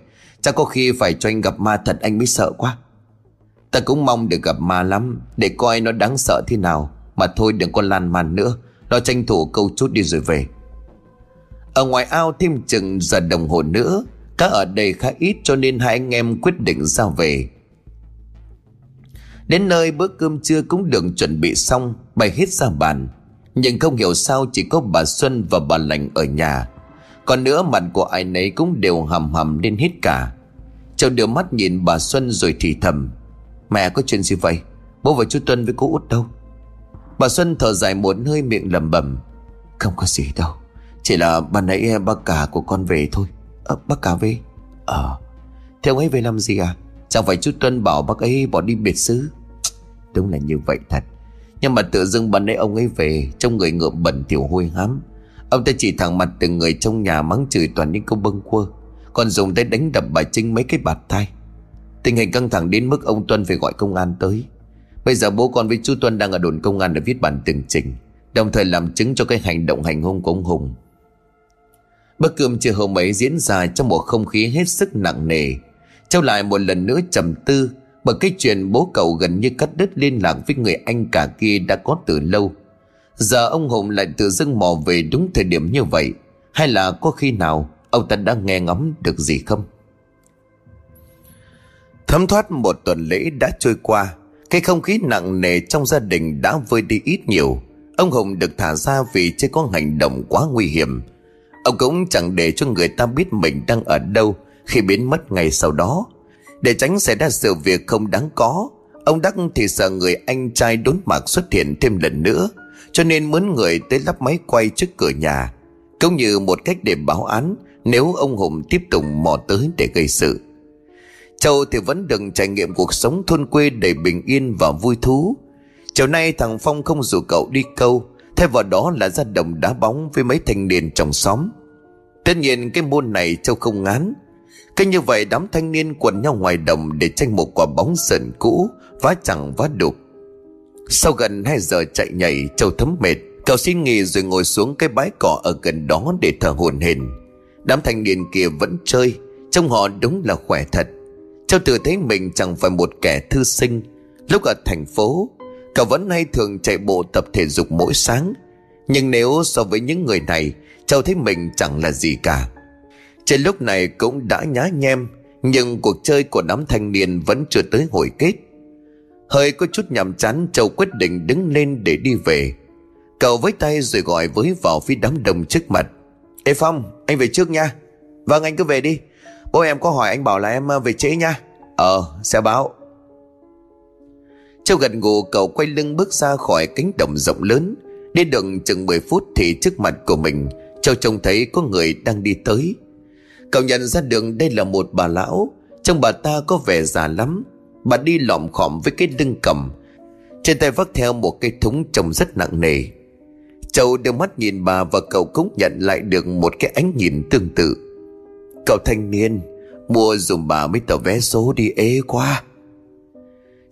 Chắc có khi phải cho anh gặp ma thật anh mới sợ quá. Ta cũng mong được gặp ma lắm, Để coi nó đáng sợ thế nào. Mà thôi đừng có lan man nữa Nó tranh thủ câu chút đi rồi về. Ở ngoài ao thêm chừng giờ đồng hồ nữa, Cá ở đây khá ít cho nên hai anh em quyết định ra về. Đến nơi bữa cơm trưa cũng được chuẩn bị xong Bày hết ra bàn. Nhưng không hiểu sao chỉ có bà Xuân và bà Lành ở nhà. Còn nữa mặt của ai nấy cũng đều hầm hầm lên hết cả. Châu đưa mắt nhìn bà Xuân rồi thì thầm Mẹ có chuyện gì vậy? Bố và chú Tuân với cô út đâu? Bà Xuân thở dài một hơi miệng lẩm bẩm Không có gì đâu Chỉ là bà nãy à, bác cả của con về thôi. Ờ, à, Bác cả về? Ờ. Thế ông ấy về làm gì à? Chẳng phải chú Tuân bảo bác ấy bỏ đi biệt xứ. Đúng là như vậy thật. Nhưng mà tự dưng ban nãy ông ấy về Trong người ngựa bẩn tiểu hôi hám. Ông ta chỉ thẳng mặt từng người trong nhà mắng chửi toàn những câu bâng quơ Còn dùng tay đánh đập bà Trinh mấy cái bạt tay Tình hình căng thẳng đến mức ông Tuân phải gọi công an tới. Bây giờ bố con với chú Tuân đang ở đồn công an để viết bản tường trình, Đồng thời làm chứng cho cái hành động hành hung của ông Hùng. Bữa cơm chiều hôm ấy diễn ra trong một không khí hết sức nặng nề. Châu lại một lần nữa trầm tư bởi cái chuyện bố cậu gần như cắt đứt liên lạc với người anh cả kia đã có từ lâu. Giờ ông Hùng lại tự dưng mò về đúng thời điểm như vậy. Hay là có khi nào ông ta đã nghe ngóng được gì không? Thấm thoát một tuần lễ đã trôi qua, cái không khí nặng nề trong gia đình đã vơi đi ít nhiều. Ông Hùng được thả ra vì chưa có hành động quá nguy hiểm. Ông cũng chẳng để cho người ta biết mình đang ở đâu Khi biến mất ngày sau đó. Để tránh xảy ra sự việc không đáng có Ông Đắc thì sợ người anh trai đốn mạc xuất hiện thêm lần nữa Cho nên muốn người tới lắp máy quay trước cửa nhà Cũng như một cách để báo án Nếu ông Hùng tiếp tục mò tới để gây sự Châu thì vẫn đừng trải nghiệm cuộc sống thôn quê đầy bình yên và vui thú. Chiều nay thằng Phong không rủ cậu đi câu, thay vào đó là ra đồng đá bóng với mấy thanh niên trong xóm. Tất nhiên cái môn này Châu không ngán. Cứ như vậy đám thanh niên quần nhau ngoài đồng để tranh một quả bóng sần cũ, vá chẳng vá đục. Sau gần 2 giờ chạy nhảy, Châu thấm mệt, cậu xin nghỉ rồi ngồi xuống cái bãi cỏ ở gần đó để thở hồn hển. Đám thanh niên kia vẫn chơi, trông họ đúng là khỏe thật. Châu tự thấy mình chẳng phải một kẻ thư sinh Lúc ở thành phố Cậu vẫn hay thường chạy bộ tập thể dục mỗi sáng Nhưng nếu so với những người này Châu thấy mình chẳng là gì cả trên lúc này cũng đã nhá nhem, Nhưng cuộc chơi của đám thanh niên vẫn chưa tới hồi kết. Hơi có chút nhàm chán, Châu quyết định đứng lên để đi về. Cậu với tay rồi gọi với vào phía đám đông trước mặt. Ê Phong, anh về trước nha. Vâng anh cứ về đi. Bố em có hỏi anh bảo là em ờ, về trễ nha. Ờ sẽ báo. Châu gần gù, cậu quay lưng bước ra khỏi cánh đồng rộng lớn. Đi được chừng 10 phút thì trước mặt của mình, Châu trông thấy có người đang đi tới. Cậu nhận ra đường đây là một bà lão. Trong bà ta có vẻ già lắm. Bà đi lọm khỏm với cái lưng cầm. Trên tay vác theo một cây thúng trông rất nặng nề. Châu đưa mắt nhìn bà và cậu cũng nhận lại được một cái ánh nhìn tương tự. Cậu thanh niên Mua dùm bà mấy tờ vé số đi ế quá.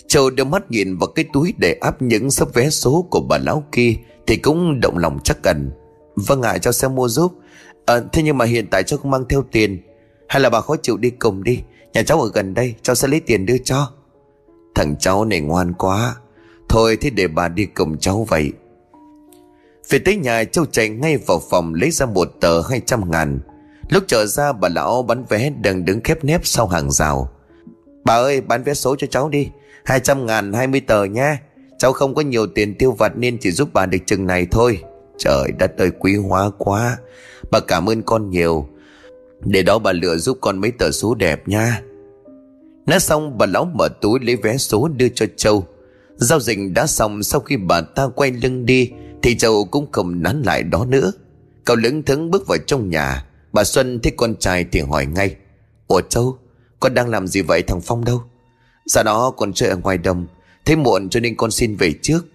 Châu đưa mắt nhìn vào cái túi để áp những sắp vé số của bà lão kia Thì cũng động lòng chắc cần Vâng ạ à, cháu sẽ mua giúp à, Thế nhưng mà hiện tại cháu không mang theo tiền. Hay là bà khó chịu đi cùng đi. Nhà cháu ở gần đây cháu sẽ lấy tiền đưa cho. Thằng cháu này ngoan quá. Thôi thế để bà đi cùng cháu vậy. Về tới nhà cháu chạy ngay vào phòng lấy ra một tờ 200 ngàn. Lúc trở ra bà lão bán vé đang đứng khép nép sau hàng rào. Bà ơi bán vé số cho cháu đi. 200 ngàn 20 tờ nha Cháu không có nhiều tiền tiêu vặt nên chỉ giúp bà được chừng này thôi. Trời đất ơi quý hóa quá. Bà cảm ơn con nhiều. Để đó bà lựa giúp con mấy tờ số đẹp nha. Nói xong, bà lão mở túi lấy vé số đưa cho Châu. Giao dịch đã xong, sau khi bà ta quay lưng đi, Thì Châu cũng không nán lại đó nữa. Cậu lững thững bước vào trong nhà. Bà Xuân thấy con trai thì hỏi ngay, Ủa Châu, Con đang làm gì vậy, thằng Phong đâu? Dạ đó con chơi ở ngoài đồng, Thấy muộn cho nên con xin về trước.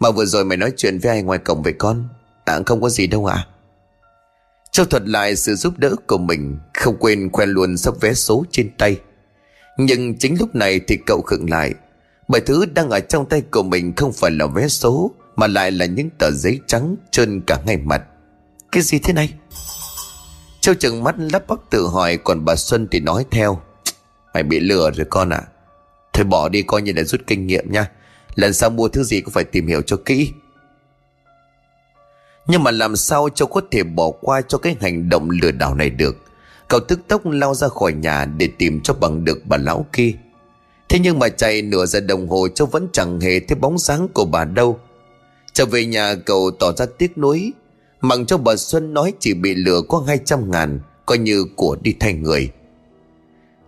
Mà vừa rồi mày nói chuyện với ai ngoài cổng vậy con? À không có gì đâu ạ. à? Châu thuật lại sự giúp đỡ của mình, Không quên khoe luôn sắp vé số trên tay. Nhưng chính lúc này thì cậu khựng lại. Bởi thứ đang ở trong tay của mình không phải là vé số, Mà lại là những tờ giấy trắng trơn cả ngay mặt. Cái gì thế này? Châu chừng mắt lắp bắp tự hỏi, Còn bà Xuân thì nói theo. Mày bị lừa rồi con ạ. À. Thôi bỏ đi coi như là rút kinh nghiệm nha. Lần sau mua thứ gì cũng phải tìm hiểu cho kỹ. Nhưng mà làm sao Châu có thể bỏ qua cho cái hành động lừa đảo này được? Cậu tức tốc lao ra khỏi nhà Để tìm cho bằng được bà lão kia. Thế nhưng mà chạy nửa giờ đồng hồ Châu vẫn chẳng hề thấy bóng dáng của bà đâu. Trở về nhà, cậu tỏ ra tiếc nuối. Mặng cho bà Xuân nói chỉ bị lừa có 200 ngàn, Coi như của đi thay người.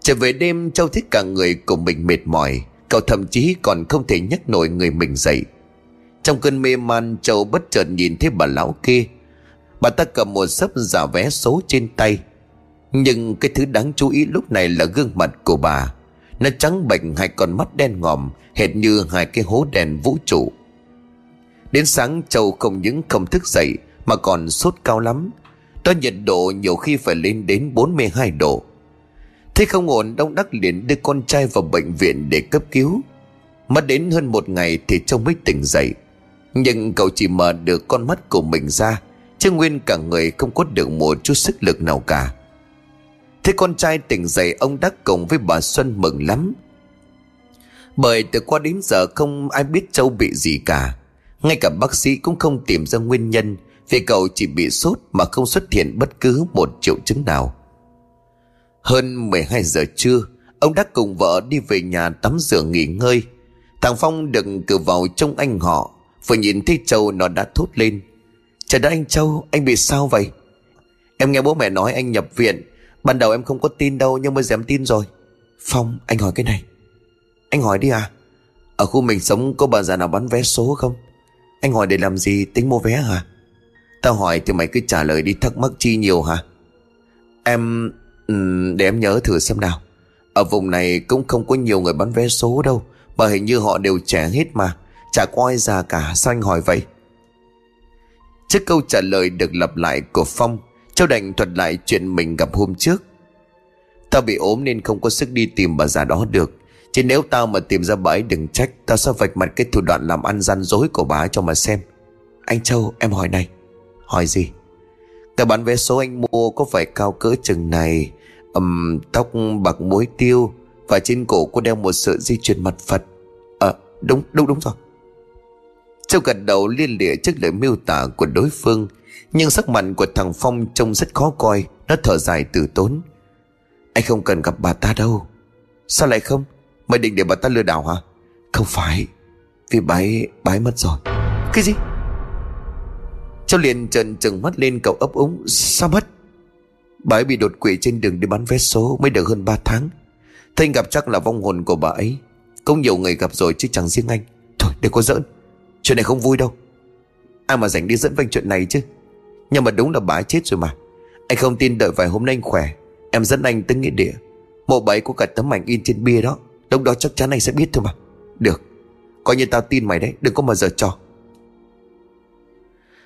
Trở về đêm, Châu thấy cả người của mình mệt mỏi. Cậu thậm chí còn không thể nhấc nổi người mình dậy. Trong cơn mê man, Châu bất chợt nhìn thấy bà lão kia. Bà ta cầm một sấp giả vé số trên tay. Nhưng cái thứ đáng chú ý lúc này là gương mặt của bà. Nó trắng bệnh hai con mắt đen ngòm, Hệt như hai cái hố đèn vũ trụ. Đến sáng, Châu không những không thức dậy, Mà còn sốt cao lắm. Đo nhiệt độ nhiều khi phải lên đến 42 độ. Thế không ổn, Đông Đắc liền đưa con trai vào bệnh viện để cấp cứu. Mất đến hơn một ngày thì châu mới tỉnh dậy. Nhưng cậu chỉ mở được con mắt của mình ra, Chứ nguyên cả người không có được một chút sức lực nào cả. Thế con trai tỉnh dậy, ông Đắc cùng với bà Xuân mừng lắm. Bởi từ qua đến giờ không ai biết Châu bị gì cả. Ngay cả bác sĩ cũng không tìm ra nguyên nhân, Vì cậu chỉ bị sốt mà không xuất hiện bất cứ một triệu chứng nào. Hơn 12 giờ trưa, Ông đắc cùng vợ đi về nhà tắm rửa nghỉ ngơi. Thằng Phong đừng cử vào trông anh họ Vừa nhìn thấy Châu, nó đã thốt lên. Trời đất anh Châu, Anh bị sao vậy? Em nghe bố mẹ nói anh nhập viện. Ban đầu em không có tin đâu, nhưng bây giờ em tin rồi. Phong, anh hỏi cái này. Anh hỏi đi à? Ở khu mình sống có bà già nào bán vé số không? Anh hỏi để làm gì? Tính mua vé hả? Tao hỏi thì mày cứ trả lời đi thắc mắc chi nhiều hả? Em để em nhớ thử xem nào. Ở vùng này cũng không có nhiều người bán vé số đâu. Bởi hình như họ đều trẻ hết mà. Chả có ai cả Sao anh hỏi vậy? Trước câu trả lời được lặp lại của Phong Châu đành thuật lại chuyện mình gặp hôm trước. Tao bị ốm nên không có sức đi tìm bà già đó được. Chứ nếu tao mà tìm ra bà ấy đừng trách Tao sẽ vạch mặt cái thủ đoạn làm ăn gian dối của bà ấy cho mà xem. Anh Châu em hỏi này. Hỏi gì? Tờ bán vé số anh mua có phải cao cỡ chừng này um, Tóc bạc muối tiêu Và trên cổ có đeo một sợi dây chuyền mặt Phật? Ờ à, đúng đúng đúng rồi. Châu gật đầu liên lịa trước lời miêu tả của đối phương Nhưng sắc mặt của thằng Phong trông rất khó coi Nó thở dài từ tốn. Anh không cần gặp bà ta đâu. Sao lại không? Mày định để bà ta lừa đảo hả? Không phải Vì bà ấy, bà ấy mất rồi. Cái gì? Châu liền trần trừng mắt lên cậu ấp úng Sao mất? Bà ấy bị đột quỵ trên đường đi bán vé số Mới được hơn 3 tháng. Thanh gặp chắc là vong hồn của bà ấy. Cũng nhiều người gặp rồi chứ chẳng riêng anh. Thôi đừng có giỡn. Chuyện này không vui đâu. Ai mà rảnh đi dẫn vanh chuyện này chứ? Nhưng mà đúng là bà ấy chết rồi mà. Anh không tin đợi vài hôm nay anh khỏe, Em dẫn anh tới nghĩa địa. Mộ bẫy của có cả tấm ảnh in trên bia đó, Lúc đó chắc chắn anh sẽ biết thôi mà. Được, Coi như tao tin mày đấy, Đừng có mà giờ cho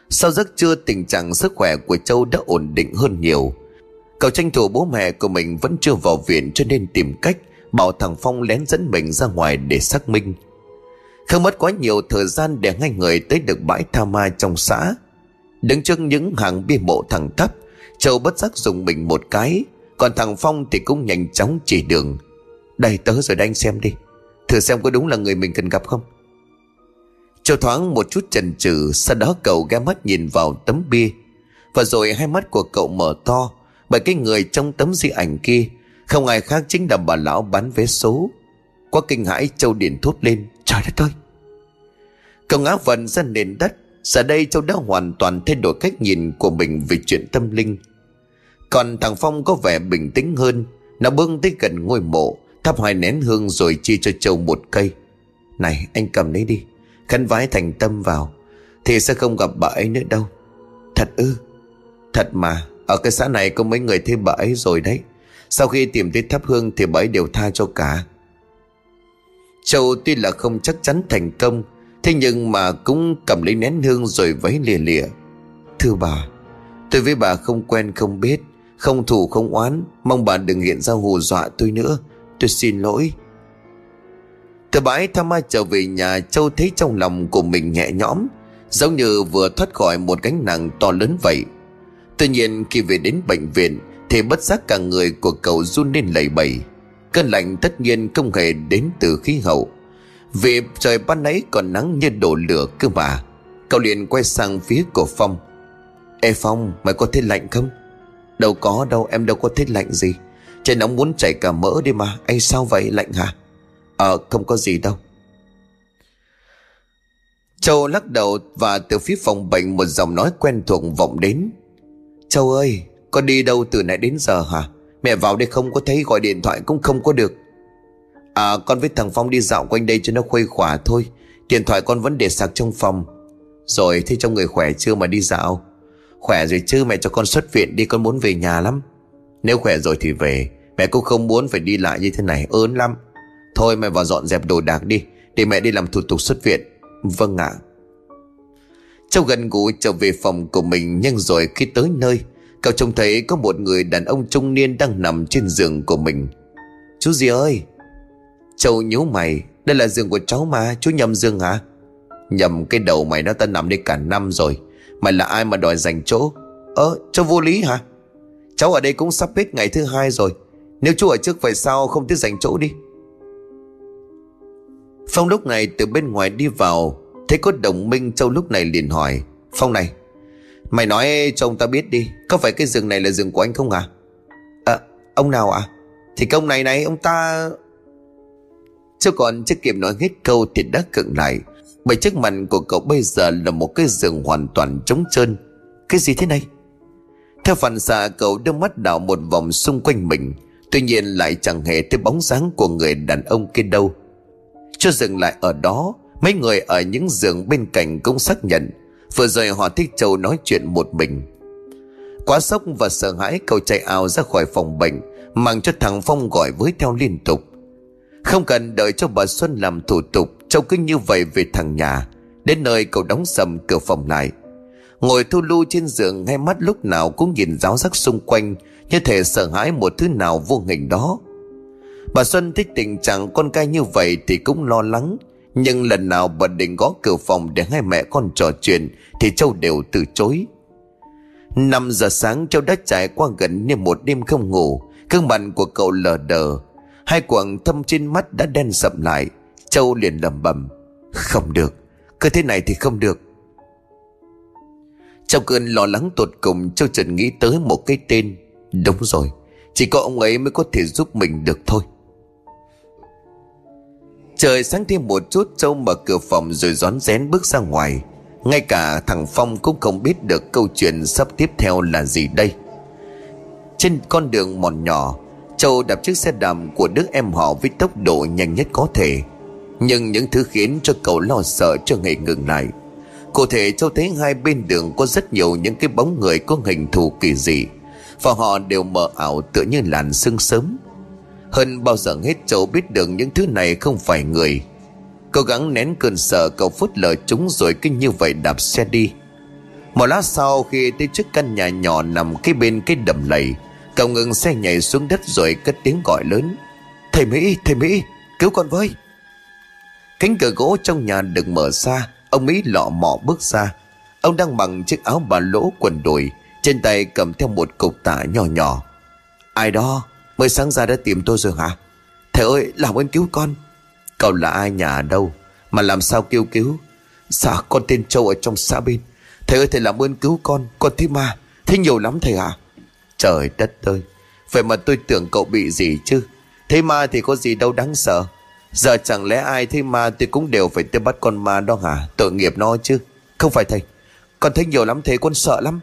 Sau giấc trưa, tình trạng sức khỏe của Châu đã ổn định hơn nhiều. Cậu tranh thủ bố mẹ của mình vẫn chưa vào viện cho nên tìm cách bảo thằng Phong lén dẫn mình ra ngoài để xác minh. Không mất quá nhiều thời gian để ngay người tới được bãi tha ma trong xã. Đứng trước những hàng bia mộ thẳng thấp, Châu bất giác dùng mình một cái, còn thằng Phong thì cũng nhanh chóng chỉ đường. Đây tớ rồi đây anh xem đi, thử xem có đúng là người mình cần gặp không. Châu thoáng một chút chần chừ, sau đó cậu ghé mắt nhìn vào tấm bia. Và rồi hai mắt của cậu mở to, bởi cái người trong tấm di ảnh kia không ai khác chính là bà lão bán vé số Quá kinh hãi Châu Điền thốt lên Trời đất ơi Cậu ngã vần ra nền đất Giờ đây Châu đã hoàn toàn thay đổi cách nhìn của mình về chuyện tâm linh. Còn thằng Phong có vẻ bình tĩnh hơn, Nó bưng tới gần ngôi mộ, Thắp hai nén hương rồi chia cho Châu một cây. Này, anh cầm lấy đi, Khấn vái thành tâm vào, Thì sẽ không gặp bà ấy nữa đâu. Thật ư? Thật mà, Ở cái xã này có mấy người thấy bà ấy rồi đấy. Sau khi tìm thấy thắp hương thì bà ấy đều tha cho cả. Châu tuy là không chắc chắn thành công, Thế nhưng mà cũng cầm lấy nén hương rồi vấy lìa lìa. Thưa bà, Tôi với bà không quen không biết, Không thù không oán, Mong bà đừng hiện ra hù dọa tôi nữa, Tôi xin lỗi. Từ bãi thăm ma trở về nhà, Châu thấy trong lòng của mình nhẹ nhõm, Giống như vừa thoát khỏi một gánh nặng to lớn vậy. Tuy nhiên khi về đến bệnh viện, thì bất giác cả người của cậu run lên lẩy bẩy. Cơn lạnh tất nhiên không hề đến từ khí hậu. Vì trời ban nãy còn nắng như đổ lửa cơ mà. Cậu liền quay sang phía của Phong. Ê Phong, mày có thấy lạnh không? Đâu có đâu, em đâu có thấy lạnh gì. Trời nóng muốn chảy cả mỡ đi mà. Anh sao vậy? Lạnh hả? Ờ không có gì đâu. Châu lắc đầu và từ phía phòng bệnh một giọng nói quen thuộc vọng đến. Châu ơi, con đi đâu từ nãy đến giờ hả? Mẹ vào đây không có thấy gọi điện thoại cũng không có được. À con với thằng Phong đi dạo quanh đây cho nó khuây khỏa thôi. Điện thoại con vẫn để sạc trong phòng. Rồi thế trong người khỏe chưa mà đi dạo. Khỏe rồi chứ, mẹ cho con xuất viện đi, con muốn về nhà lắm. Nếu khỏe rồi thì về. Mẹ cũng không muốn phải đi lại như thế này, ớn lắm. Thôi mẹ vào dọn dẹp đồ đạc đi, Để mẹ đi làm thủ tục xuất viện. Vâng ạ. Cháu gần gũi trở về phòng của mình, Nhưng rồi khi tới nơi Cậu trông thấy có một người đàn ông trung niên đang nằm trên giường của mình. Chú gì ơi! Châu nhíu mày, Đây là giường của cháu mà, Chú nhầm giường hả? Nhầm cái đầu mày nó ta nằm đây cả năm rồi, Mày là ai mà đòi dành chỗ? Ơ, cháu vô lý hả? Cháu ở đây cũng sắp hết ngày thứ hai rồi, Nếu chú ở trước vậy sao không tiếc dành chỗ đi? Phong lúc này từ bên ngoài đi vào, Thấy có đồng minh Châu lúc này liền hỏi, Phong này Mày nói cho ông ta biết đi, Có phải cái giường này là giường của anh không à À ông nào à Thì công này này, ông ta Chứ còn chưa kịp nói hết câu Thì đã cận lại. Bởi trước mặt của cậu bây giờ là một cái giường hoàn toàn trống trơn. Cái gì thế này? Theo phản xạ, cậu đưa mắt đảo một vòng xung quanh mình. Tuy nhiên lại chẳng hề thấy bóng dáng của người đàn ông kia đâu. Cho dừng lại ở đó, Mấy người ở những giường bên cạnh cũng xác nhận. Vừa rồi họ thích Châu nói chuyện một mình. Quá sốc và sợ hãi, cậu chạy ảo ra khỏi phòng bệnh, Mang cho thằng Phong gọi với theo liên tục. Không cần đợi cho bà Xuân làm thủ tục, Châu cứ như vậy về thằng nhà. Đến nơi cậu đóng sầm cửa phòng lại. Ngồi thu lưu trên giường, Ngay mắt lúc nào cũng nhìn giáo giác xung quanh, Như thể sợ hãi một thứ nào vô hình đó. Bà Xuân thích tình trạng con cai như vậy Thì cũng lo lắng nhưng lần nào bà định gõ cửa phòng để hai mẹ con trò chuyện, Thì Châu đều từ chối. 5 giờ sáng, Châu đã trải qua gần như một đêm không ngủ. Cương mặt của cậu lờ đờ. Hai quầng thâm trên mắt đã đen sậm lại. Châu liền lẩm bẩm, Không được, Cứ thế này thì không được. Trong cơn lo lắng tột cùng, Châu chợt nghĩ tới một cái tên. Đúng rồi, Chỉ có ông ấy mới có thể giúp mình được thôi. Trời sáng thêm một chút, Châu mở cửa phòng rồi rón rén bước ra ngoài. Ngay cả thằng Phong cũng không biết được câu chuyện sắp tiếp theo là gì đây. Trên con đường mòn nhỏ, Châu đạp chiếc xe đạp của đứa em họ với tốc độ nhanh nhất có thể. Nhưng những thứ khiến cho cậu lo sợ chưa hề ngừng lại. Cụ thể, Châu thấy hai bên đường có rất nhiều những cái bóng người có hình thù kỳ dị. Và họ đều mờ ảo tựa như làn sương sớm. Hơn bao giờ hết Châu biết được những thứ này không phải người. Cố gắng nén cơn sợ cậu phút lờ chúng rồi cứ như vậy đạp xe đi. Một lát sau khi tới trước căn nhà nhỏ nằm cái bên cái đầm lầy Cậu ngừng xe nhảy xuống đất rồi cất tiếng gọi lớn. Thầy Mỹ, thầy Mỹ, cứu con với. Cánh cửa gỗ trong nhà được mở ra Ông Mỹ lọ mọ bước ra. Ông đang mặc chiếc áo bà lỗ quần đùi Trên tay cầm theo một cục tạ nhỏ nhỏ. Ai đó? Mới sáng ra đã tìm tôi rồi hả? Thầy ơi, làm ơn cứu con. Cậu là ai nhà đâu? Mà làm sao kêu cứu? Dạ con tên Châu ở trong xã bên. Thầy ơi, thầy làm ơn cứu con. Con thấy ma. Thấy nhiều lắm thầy ạ. Trời đất ơi. Vậy mà tôi tưởng cậu bị gì chứ? Thấy ma thì có gì đâu đáng sợ. Giờ chẳng lẽ ai thấy ma thì cũng đều phải tới bắt con ma đó hả? Tội nghiệp nó chứ. Không phải thầy. Con thấy nhiều lắm thầy, con sợ lắm.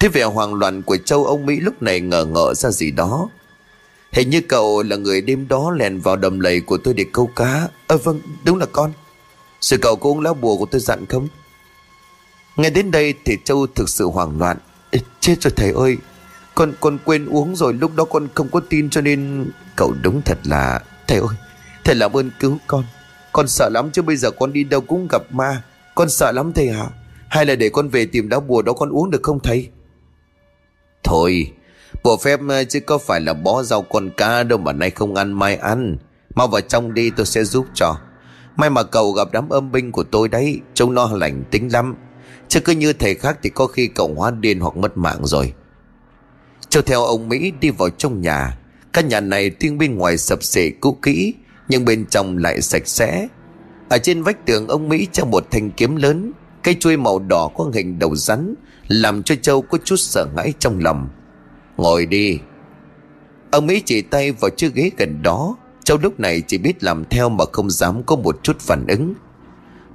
Thế vẻ hoang loạn của châu ông Mỹ lúc này ngờ ngợ ra gì đó. Hình như cậu là người đêm đó lèn vào đầm lầy của tôi để câu cá. Ờ vâng đúng là con. Sự cậu có uống lá bùa của tôi dặn không? Nghe đến đây thì Châu thực sự hoảng loạn. Ê, Chết rồi thầy ơi. Con con quên uống rồi lúc đó con không có tin cho nên Cậu đúng thật là Thầy ơi Thầy làm ơn cứu con. Con sợ lắm chứ bây giờ con đi đâu cũng gặp ma. Con sợ lắm thầy hả Hay là để con về tìm lá bùa đó con uống được không thầy? Thôi, Bộ phép ờ, chứ có phải là bó rau con cá đâu mà nay không ăn, mai ăn. Mau vào trong đi, tôi sẽ giúp cho. May mà cậu gặp đám âm binh của tôi đấy, Trông nó lành tính lắm. Chứ cứ như thầy khác thì có khi cậu hóa điên hoặc mất mạng rồi. Châu theo ông Mỹ đi vào trong nhà. Căn nhà này tuy bên ngoài sập sệ cũ kỹ, Nhưng bên trong lại sạch sẽ. Ở trên vách tường, ông Mỹ treo một thanh kiếm lớn, Cây chuôi màu đỏ có hình đầu rắn. Làm cho Châu có chút sợ hãi trong lòng. Ngồi đi. Ông ấy chỉ tay vào chiếc ghế gần đó. Châu lúc này chỉ biết làm theo mà không dám có một chút phản ứng.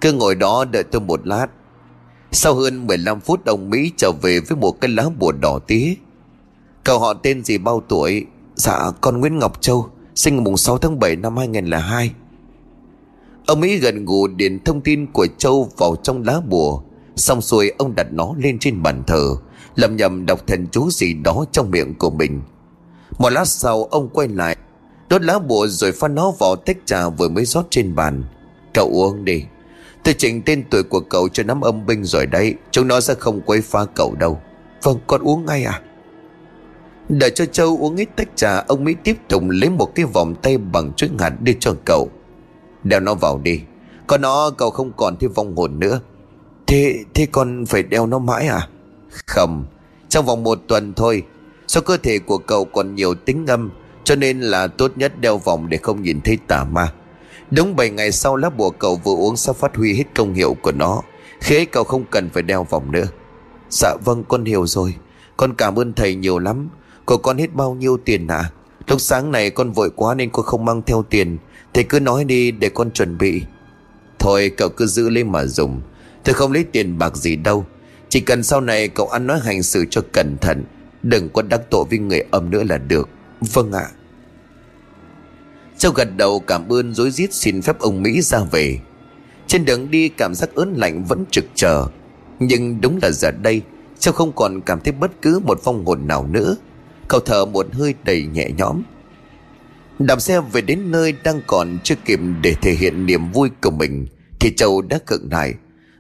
Cứ ngồi đó đợi tôi một lát. Sau hơn 15 phút, ông Mỹ trở về với một cái lá bùa đỏ tía. Cậu họ tên gì bao tuổi? Dạ con Nguyễn Ngọc Châu, Sinh mùng 6 tháng 7 năm 2002 Ông Mỹ gần gù điền thông tin của Châu vào trong lá bùa. Xong xuôi ông đặt nó lên trên bàn thờ, lầm nhầm đọc thần chú gì đó trong miệng của mình. Một lát sau, ông quay lại, Đốt lá bùa rồi pha nó vào tách trà vừa mới rót trên bàn. Cậu uống đi. Tôi chỉnh tên tuổi của cậu cho nắm âm binh rồi đấy, Chúng nó sẽ không quấy phá cậu đâu. Vâng con uống ngay à Đợi cho Châu uống ít tách trà, Ông Mỹ tiếp tục lấy một cái vòng tay bằng chuỗi hạt đưa cho cậu. Đeo nó vào đi. Còn nó, cậu không còn thêm vong hồn nữa. Thế thế con phải đeo nó mãi à? Không, Trong vòng một tuần thôi. Do cơ thể của cậu còn nhiều tính âm Cho nên là tốt nhất đeo vòng để không nhìn thấy tà ma. Đúng 7 ngày sau, lá bùa cậu vừa uống sẽ phát huy hết công hiệu của nó. Khi cậu không cần phải đeo vòng nữa. Dạ vâng con hiểu rồi. Con cảm ơn thầy nhiều lắm. Của con hết bao nhiêu tiền à Lúc sáng này con vội quá nên con không mang theo tiền. Thầy cứ nói đi để con chuẩn bị. Thôi, cậu cứ giữ lấy mà dùng. Tôi không lấy tiền bạc gì đâu. Chỉ cần sau này cậu ăn nói hành xử cho cẩn thận, Đừng có đắc tội với người âm nữa là được. Vâng ạ. Châu gật đầu cảm ơn dối rít xin phép ông Mỹ ra về. Trên đường đi, cảm giác ớn lạnh vẫn trực chờ. Nhưng đúng là giờ đây, Châu không còn cảm thấy bất cứ một phong hồn nào nữa. Cậu thở một hơi đầy nhẹ nhõm. Đạp xe về đến nơi đang còn chưa kịp để thể hiện niềm vui của mình, Thì Châu đã cận lại.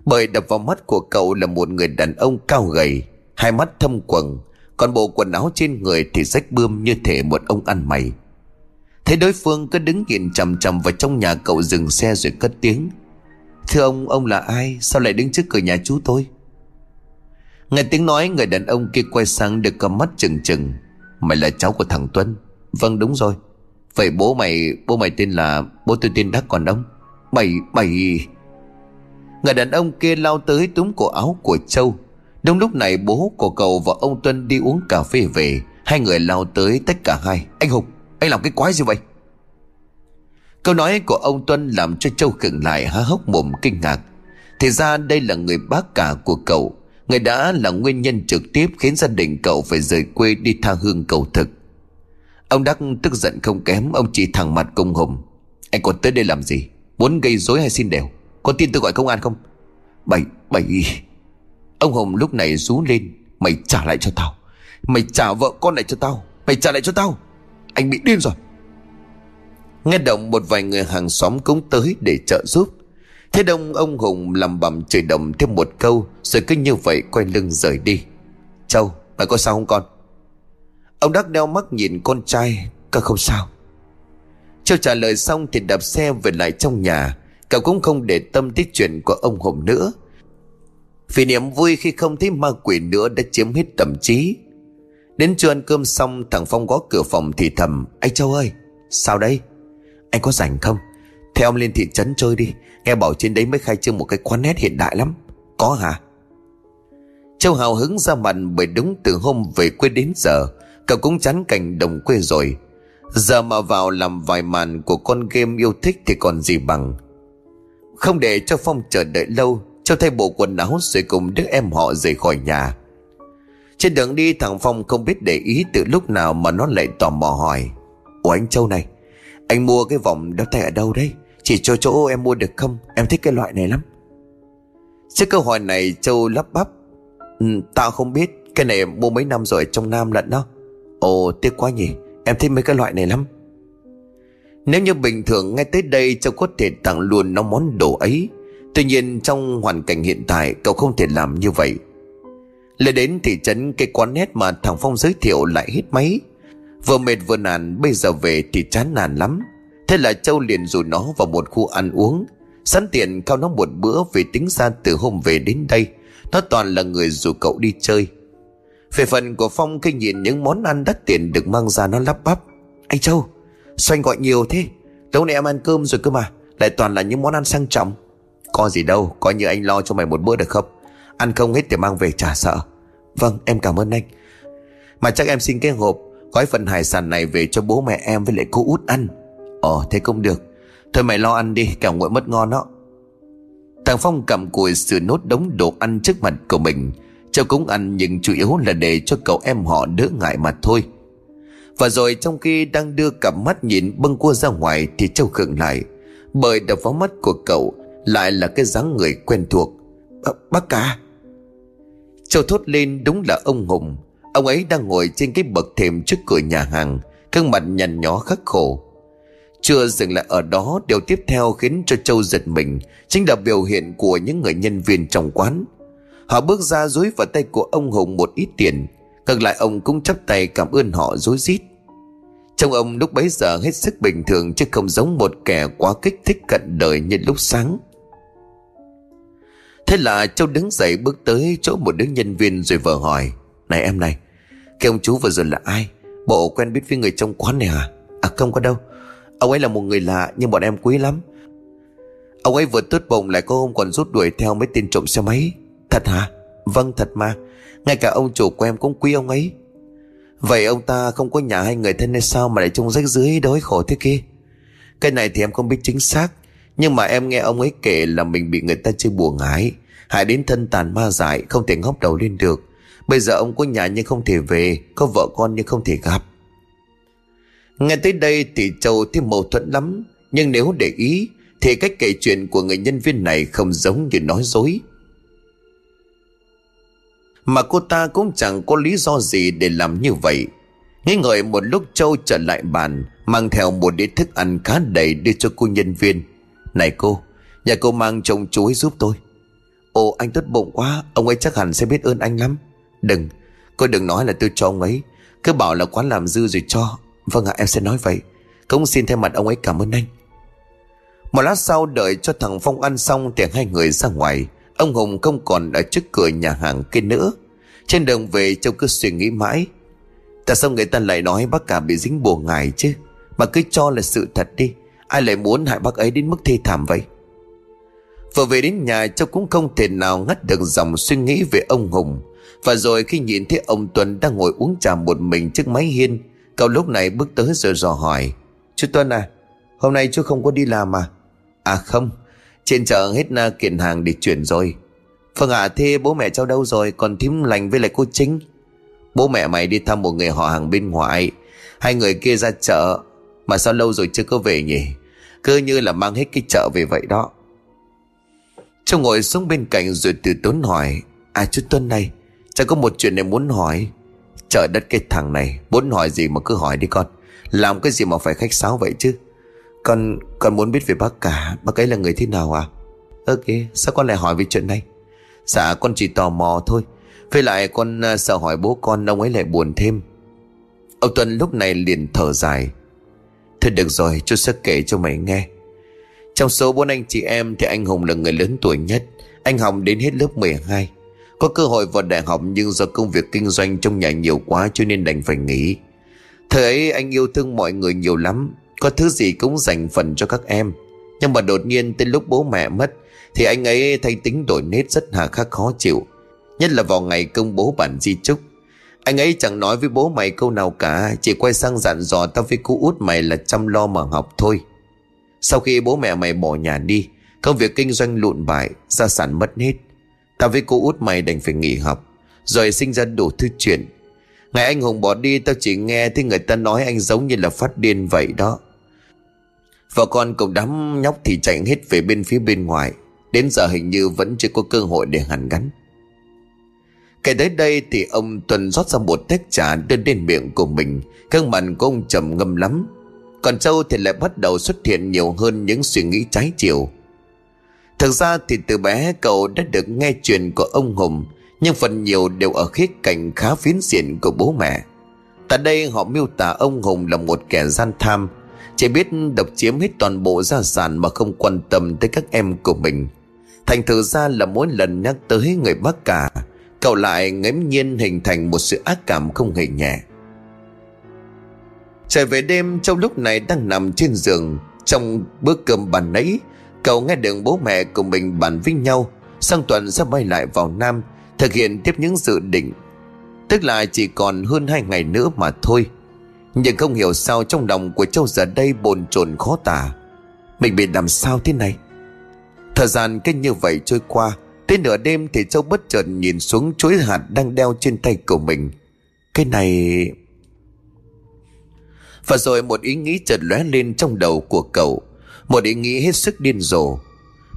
Bởi đập vào mắt của cậu là một người đàn ông cao gầy Hai mắt thâm quầng Còn bộ quần áo trên người thì rách bươm như thể một ông ăn mày. Thấy đối phương cứ đứng nhìn chằm chằm vào trong nhà cậu dừng xe rồi cất tiếng. Thưa ông, ông là ai? Sao lại đứng trước cửa nhà chú tôi? Nghe tiếng nói người đàn ông kia quay sang được cầm mắt chừng chừng Mày là cháu của thằng Tuân Vâng đúng rồi. Vậy bố mày Bố mày tên là Bố tôi tên Đắc còn ông. Mày Mày Người đàn ông kia lao tới túm cổ áo của Châu. Đúng lúc này, bố của cậu và ông Tuân đi uống cà phê về. Hai người lao tới tất cả hai. Anh Hùng, Anh làm cái quái gì vậy? Câu nói của ông Tuân làm cho Châu khựng lại, há hốc mồm kinh ngạc. Thì ra đây là người bác cả của cậu. Người đã là nguyên nhân trực tiếp khiến gia đình cậu phải rời quê đi tha hương cầu thực. Ông Đắc tức giận không kém, Ông chỉ thẳng mặt công hùng. Anh còn tới đây làm gì? Muốn gây rối hay xin đều? Có tin tôi gọi công an không? Bảy Bảy Ông Hùng lúc này rú lên, Mày trả lại cho tao. Mày trả vợ con lại cho tao. Mày trả lại cho tao. Anh bị điên rồi. Nghe động một vài người hàng xóm cũng tới để trợ giúp. Thế đông ông Hùng làm bầm chửi đồng thêm một câu, Rồi cứ như vậy quay lưng rời đi. Châu, mày có sao không con? Ông Đắc đeo mắt nhìn con trai Con không sao. Châu trả lời xong thì đạp xe về lại trong nhà. Cậu cũng không để tâm tới chuyện của ông Hùng nữa. Vì niềm vui khi không thấy ma quỷ nữa đã chiếm hết tâm trí. Đến trưa ăn cơm xong, thằng Phong gõ cửa phòng thì thầm, Anh Châu ơi, Sao đây? Anh có rảnh không? Theo ông lên thị trấn chơi đi, Nghe bảo trên đấy mới khai trương một cái quán nét hiện đại lắm. Có hả? Châu hào hứng ra mặt bởi đúng từ hôm về quê đến giờ, Cậu cũng chán cảnh đồng quê rồi. Giờ mà vào làm vài màn của con game yêu thích thì còn gì bằng. Không để cho Phong chờ đợi lâu Châu thay bộ quần áo rồi cùng đứa em họ rời khỏi nhà. Trên đường đi thằng Phong không biết để ý từ lúc nào mà nó lại tò mò hỏi Ủa anh Châu này Anh mua cái vòng đeo tay ở đâu đấy? Chỉ cho chỗ em mua được không? Em thích cái loại này lắm. Trước câu hỏi này Châu lắp bắp ừ, Tao không biết Cái này mua mấy năm rồi trong Nam lận đó. Ồ tiếc quá nhỉ Em thích mấy cái loại này lắm. Nếu như bình thường ngay tới đây Châu có thể tặng luôn nó món đồ ấy. Tuy nhiên trong hoàn cảnh hiện tại, Cậu không thể làm như vậy. Lên đến thị trấn cái quán nét mà thằng Phong giới thiệu lại hết máy. Vừa mệt vừa nản, Bây giờ về thì chán nản lắm. Thế là Châu liền rủ nó vào một khu ăn uống. Sẵn tiện cao nó một bữa Vì tính ra từ hôm về đến đây. Nó toàn là người rủ cậu đi chơi. Về phần của Phong khi nhìn những món ăn đắt tiền được mang ra nó lắp bắp. Anh Châu Xoanh gọi nhiều thế. Lâu nay em ăn cơm rồi cơ mà. Lại toàn là những món ăn sang trọng. Có gì đâu, Coi như anh lo cho mày một bữa được không? Ăn không hết thì mang về trả sợ. Vâng em cảm ơn anh. Mà chắc em xin cái hộp, Gói phần hải sản này về cho bố mẹ em với lại cô út ăn. Ồ thế cũng được. Thôi mày lo ăn đi, kẻo nguội mất ngon đó. Thằng Phong cầm cùi sửa nốt đống đồ ăn trước mặt của mình. Cháu cũng ăn, nhưng chủ yếu là để cho cậu em họ đỡ ngại mà thôi. Và rồi trong khi đang đưa cặp mắt nhìn bâng cua ra ngoài Thì Châu khựng lại. Bởi đập vào mắt của cậu Lại là cái dáng người quen thuộc. À, Bác cả. Châu thốt lên đúng là ông Hùng. Ông ấy đang ngồi trên cái bậc thềm trước cửa nhà hàng gương mặt nhằn nhó khắc khổ. Chưa dừng lại ở đó Điều tiếp theo khiến cho Châu giật mình Chính là biểu hiện của những người nhân viên trong quán. Họ bước ra dối vào tay của ông Hùng một ít tiền Ngược lại ông cũng chấp tay cảm ơn họ rối rít. Trong ông lúc bấy giờ hết sức bình thường Chứ không giống một kẻ quá kích thích cận đời như lúc sáng. Thế là Châu đứng dậy bước tới chỗ một đứa nhân viên rồi vờ hỏi, Này em này, Cái ông chú vừa rồi là ai? Bộ quen biết với người trong quán này à? À không có đâu. Ông ấy là một người lạ nhưng bọn em quý lắm. Ông ấy vừa tốt bụng lại có hôm còn rút đuổi theo mấy tên trộm xe máy. Thật hả? Vâng thật mà. Ngay cả ông chủ của em cũng quý ông ấy. Vậy ông ta không có nhà hay người thân hay sao Mà lại trông rách dưới đói khổ thế kia? Cái này thì em không biết chính xác, Nhưng mà em nghe ông ấy kể là mình bị người ta chơi bùa ngái Hại đến thân tàn ma dại, Không thể ngóc đầu lên được. Bây giờ ông có nhà nhưng không thể về, Có vợ con nhưng không thể gặp. Nghe tới đây thì Châu thấy mâu thuẫn lắm, Nhưng nếu để ý Thì cách kể chuyện của người nhân viên này Không giống như nói dối mà cô ta cũng chẳng có lý do gì để làm như vậy. Nghĩ ngợi một lúc Châu trở lại bàn, Mang theo một đĩa thức ăn khá đầy đưa cho cô nhân viên. Này cô, Nhà cô mang chồng chuối giúp tôi. Ồ, anh tốt bụng quá, Ông ấy chắc hẳn sẽ biết ơn anh lắm. Đừng, Cô đừng nói là tôi cho ông ấy. Cứ bảo là quán làm dư rồi cho. Vâng ạ, em sẽ nói vậy. Cũng xin thay mặt ông ấy cảm ơn anh. Một lát sau đợi cho thằng Phong ăn xong Thì hai người ra ngoài. Ông Hùng không còn ở trước cửa nhà hàng kia nữa. Trên đường về, Châu cứ suy nghĩ mãi. Tại sao người ta lại nói bác cả bị dính bùa ngài chứ? Mà cứ cho là sự thật đi. Ai lại muốn hại bác ấy đến mức thê thảm vậy? Vừa về đến nhà, Châu cũng không thể nào ngắt được dòng suy nghĩ về ông Hùng. Và rồi khi nhìn thấy ông Tuấn đang ngồi uống trà một mình trước máy hiên, Cậu lúc này bước tới rồi dò hỏi. Chú Tuấn à Hôm nay chú không có đi làm à? À không trên chợ hết na kiện hàng để chuyển rồi. Phương ạ à, thế bố mẹ cháu đâu rồi? Còn thím lành với lại cô Chính Bố mẹ mày đi thăm một người họ hàng bên ngoài Hai người kia ra chợ. Mà sao lâu rồi chưa có về nhỉ? Cứ như là mang hết cái chợ về vậy đó. Cháu ngồi xuống bên cạnh rồi từ tốn hỏi À chú Tuân này Cháu có một chuyện này muốn hỏi. Trời đất cái thằng này Muốn hỏi gì mà cứ hỏi đi con. Làm cái gì mà phải khách sáo vậy chứ? Con con muốn biết về bác cả. Bác ấy là người thế nào à? Ơ, kìa, sao con lại hỏi về chuyện này? Dạ con chỉ tò mò thôi. Với lại con ờ, sợ hỏi bố con, Ông ấy lại buồn thêm. Ông Tuân lúc này liền thở dài. Thôi được rồi, chú sẽ kể cho mày nghe. Trong số bốn anh chị em Thì anh Hùng là người lớn tuổi nhất. Anh Hồng đến hết lớp 12 Có cơ hội vào đại học Nhưng do công việc kinh doanh trong nhà nhiều quá Cho nên đành phải nghỉ. Thời ấy anh yêu thương mọi người nhiều lắm. Có thứ gì cũng dành phần cho các em. Nhưng mà đột nhiên tới lúc bố mẹ mất, Thì anh ấy thay tính đổi nết rất hà khắc khó chịu. Nhất là vào ngày công bố bản di chúc, Anh ấy chẳng nói với bố mày câu nào cả, Chỉ quay sang dặn dò tao với cô út mày là chăm lo mà học thôi. Sau khi bố mẹ mày bỏ nhà đi, Công việc kinh doanh lụn bại, Gia sản mất hết Tao với cô út mày đành phải nghỉ học, Rồi sinh ra đủ thứ chuyện. Ngày anh Hùng bỏ đi, tao chỉ nghe thấy người ta nói anh giống như là phát điên vậy đó. Vợ con cùng đám nhóc thì chạy hết về bên phía bên ngoài. Đến giờ hình như vẫn chưa có cơ hội để hàn gắn. Kể tới đây thì ông Tuần rót ra một tách trà đưa đến miệng của mình. Cơn mặt của ông trầm ngâm lắm. Còn Châu thì lại bắt đầu xuất hiện nhiều hơn những suy nghĩ trái chiều. Thực ra thì từ bé cậu đã được nghe chuyện của ông Hùng, Nhưng phần nhiều đều ở khía cạnh khá phiến diện của bố mẹ. Tại đây họ miêu tả ông Hùng là một kẻ gian tham chỉ biết độc chiếm hết toàn bộ gia sản mà không quan tâm tới các em của mình. Thành thử ra là mỗi lần nhắc tới người bác cả Cậu lại ngẫm nhiên hình thành một sự ác cảm không hề nhẹ. Trời về đêm trong lúc này đang nằm trên giường Trong bữa cơm bàn ấy, Cậu nghe được bố mẹ của mình bàn với nhau Sang tuần sẽ bay lại vào Nam Thực hiện tiếp những dự định. Tức là chỉ còn hơn hai ngày nữa mà thôi. Nhưng không hiểu sao trong lòng của Châu giờ đây bồn chồn khó tả. Mình bị làm sao thế này? Thời gian cứ như vậy trôi qua, Tới nửa đêm thì Châu bất chợt nhìn xuống chuỗi hạt đang đeo trên tay của mình. Cái này... Và rồi một ý nghĩ chợt lóe lên trong đầu của cậu. Một ý nghĩ hết sức điên rồ.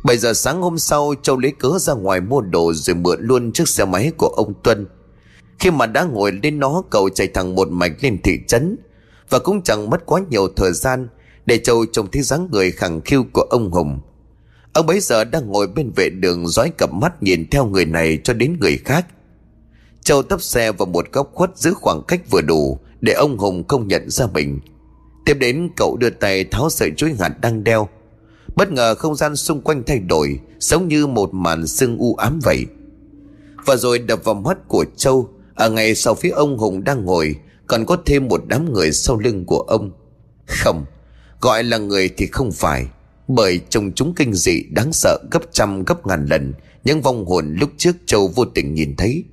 7 giờ sáng hôm sau, Châu lấy cớ ra ngoài mua đồ rồi mượn luôn chiếc xe máy của ông Tuân. Khi mà đã ngồi lên nó, cậu chạy thẳng một mạch lên thị trấn. Và cũng chẳng mất quá nhiều thời gian Để Châu trông thấy dáng người khẳng khiu của ông Hùng. Ông bấy giờ đang ngồi bên vệ đường dõi cặp mắt nhìn theo người này cho đến người khác. Châu tấp xe vào một góc khuất giữ khoảng cách vừa đủ Để ông Hùng không nhận ra mình. Tiếp đến, cậu đưa tay tháo sợi chuỗi hạt đang đeo. Bất ngờ không gian xung quanh thay đổi, Giống như một màn sương u ám vậy. Và rồi đập vào mắt của Châu Ở ngay sau phía ông Hùng đang ngồi còn có thêm một đám người sau lưng của ông. Không, Gọi là người thì không phải, Bởi trông chúng kinh dị, đáng sợ gấp trăm, gấp ngàn lần. Những vong hồn lúc trước Châu vô tình nhìn thấy.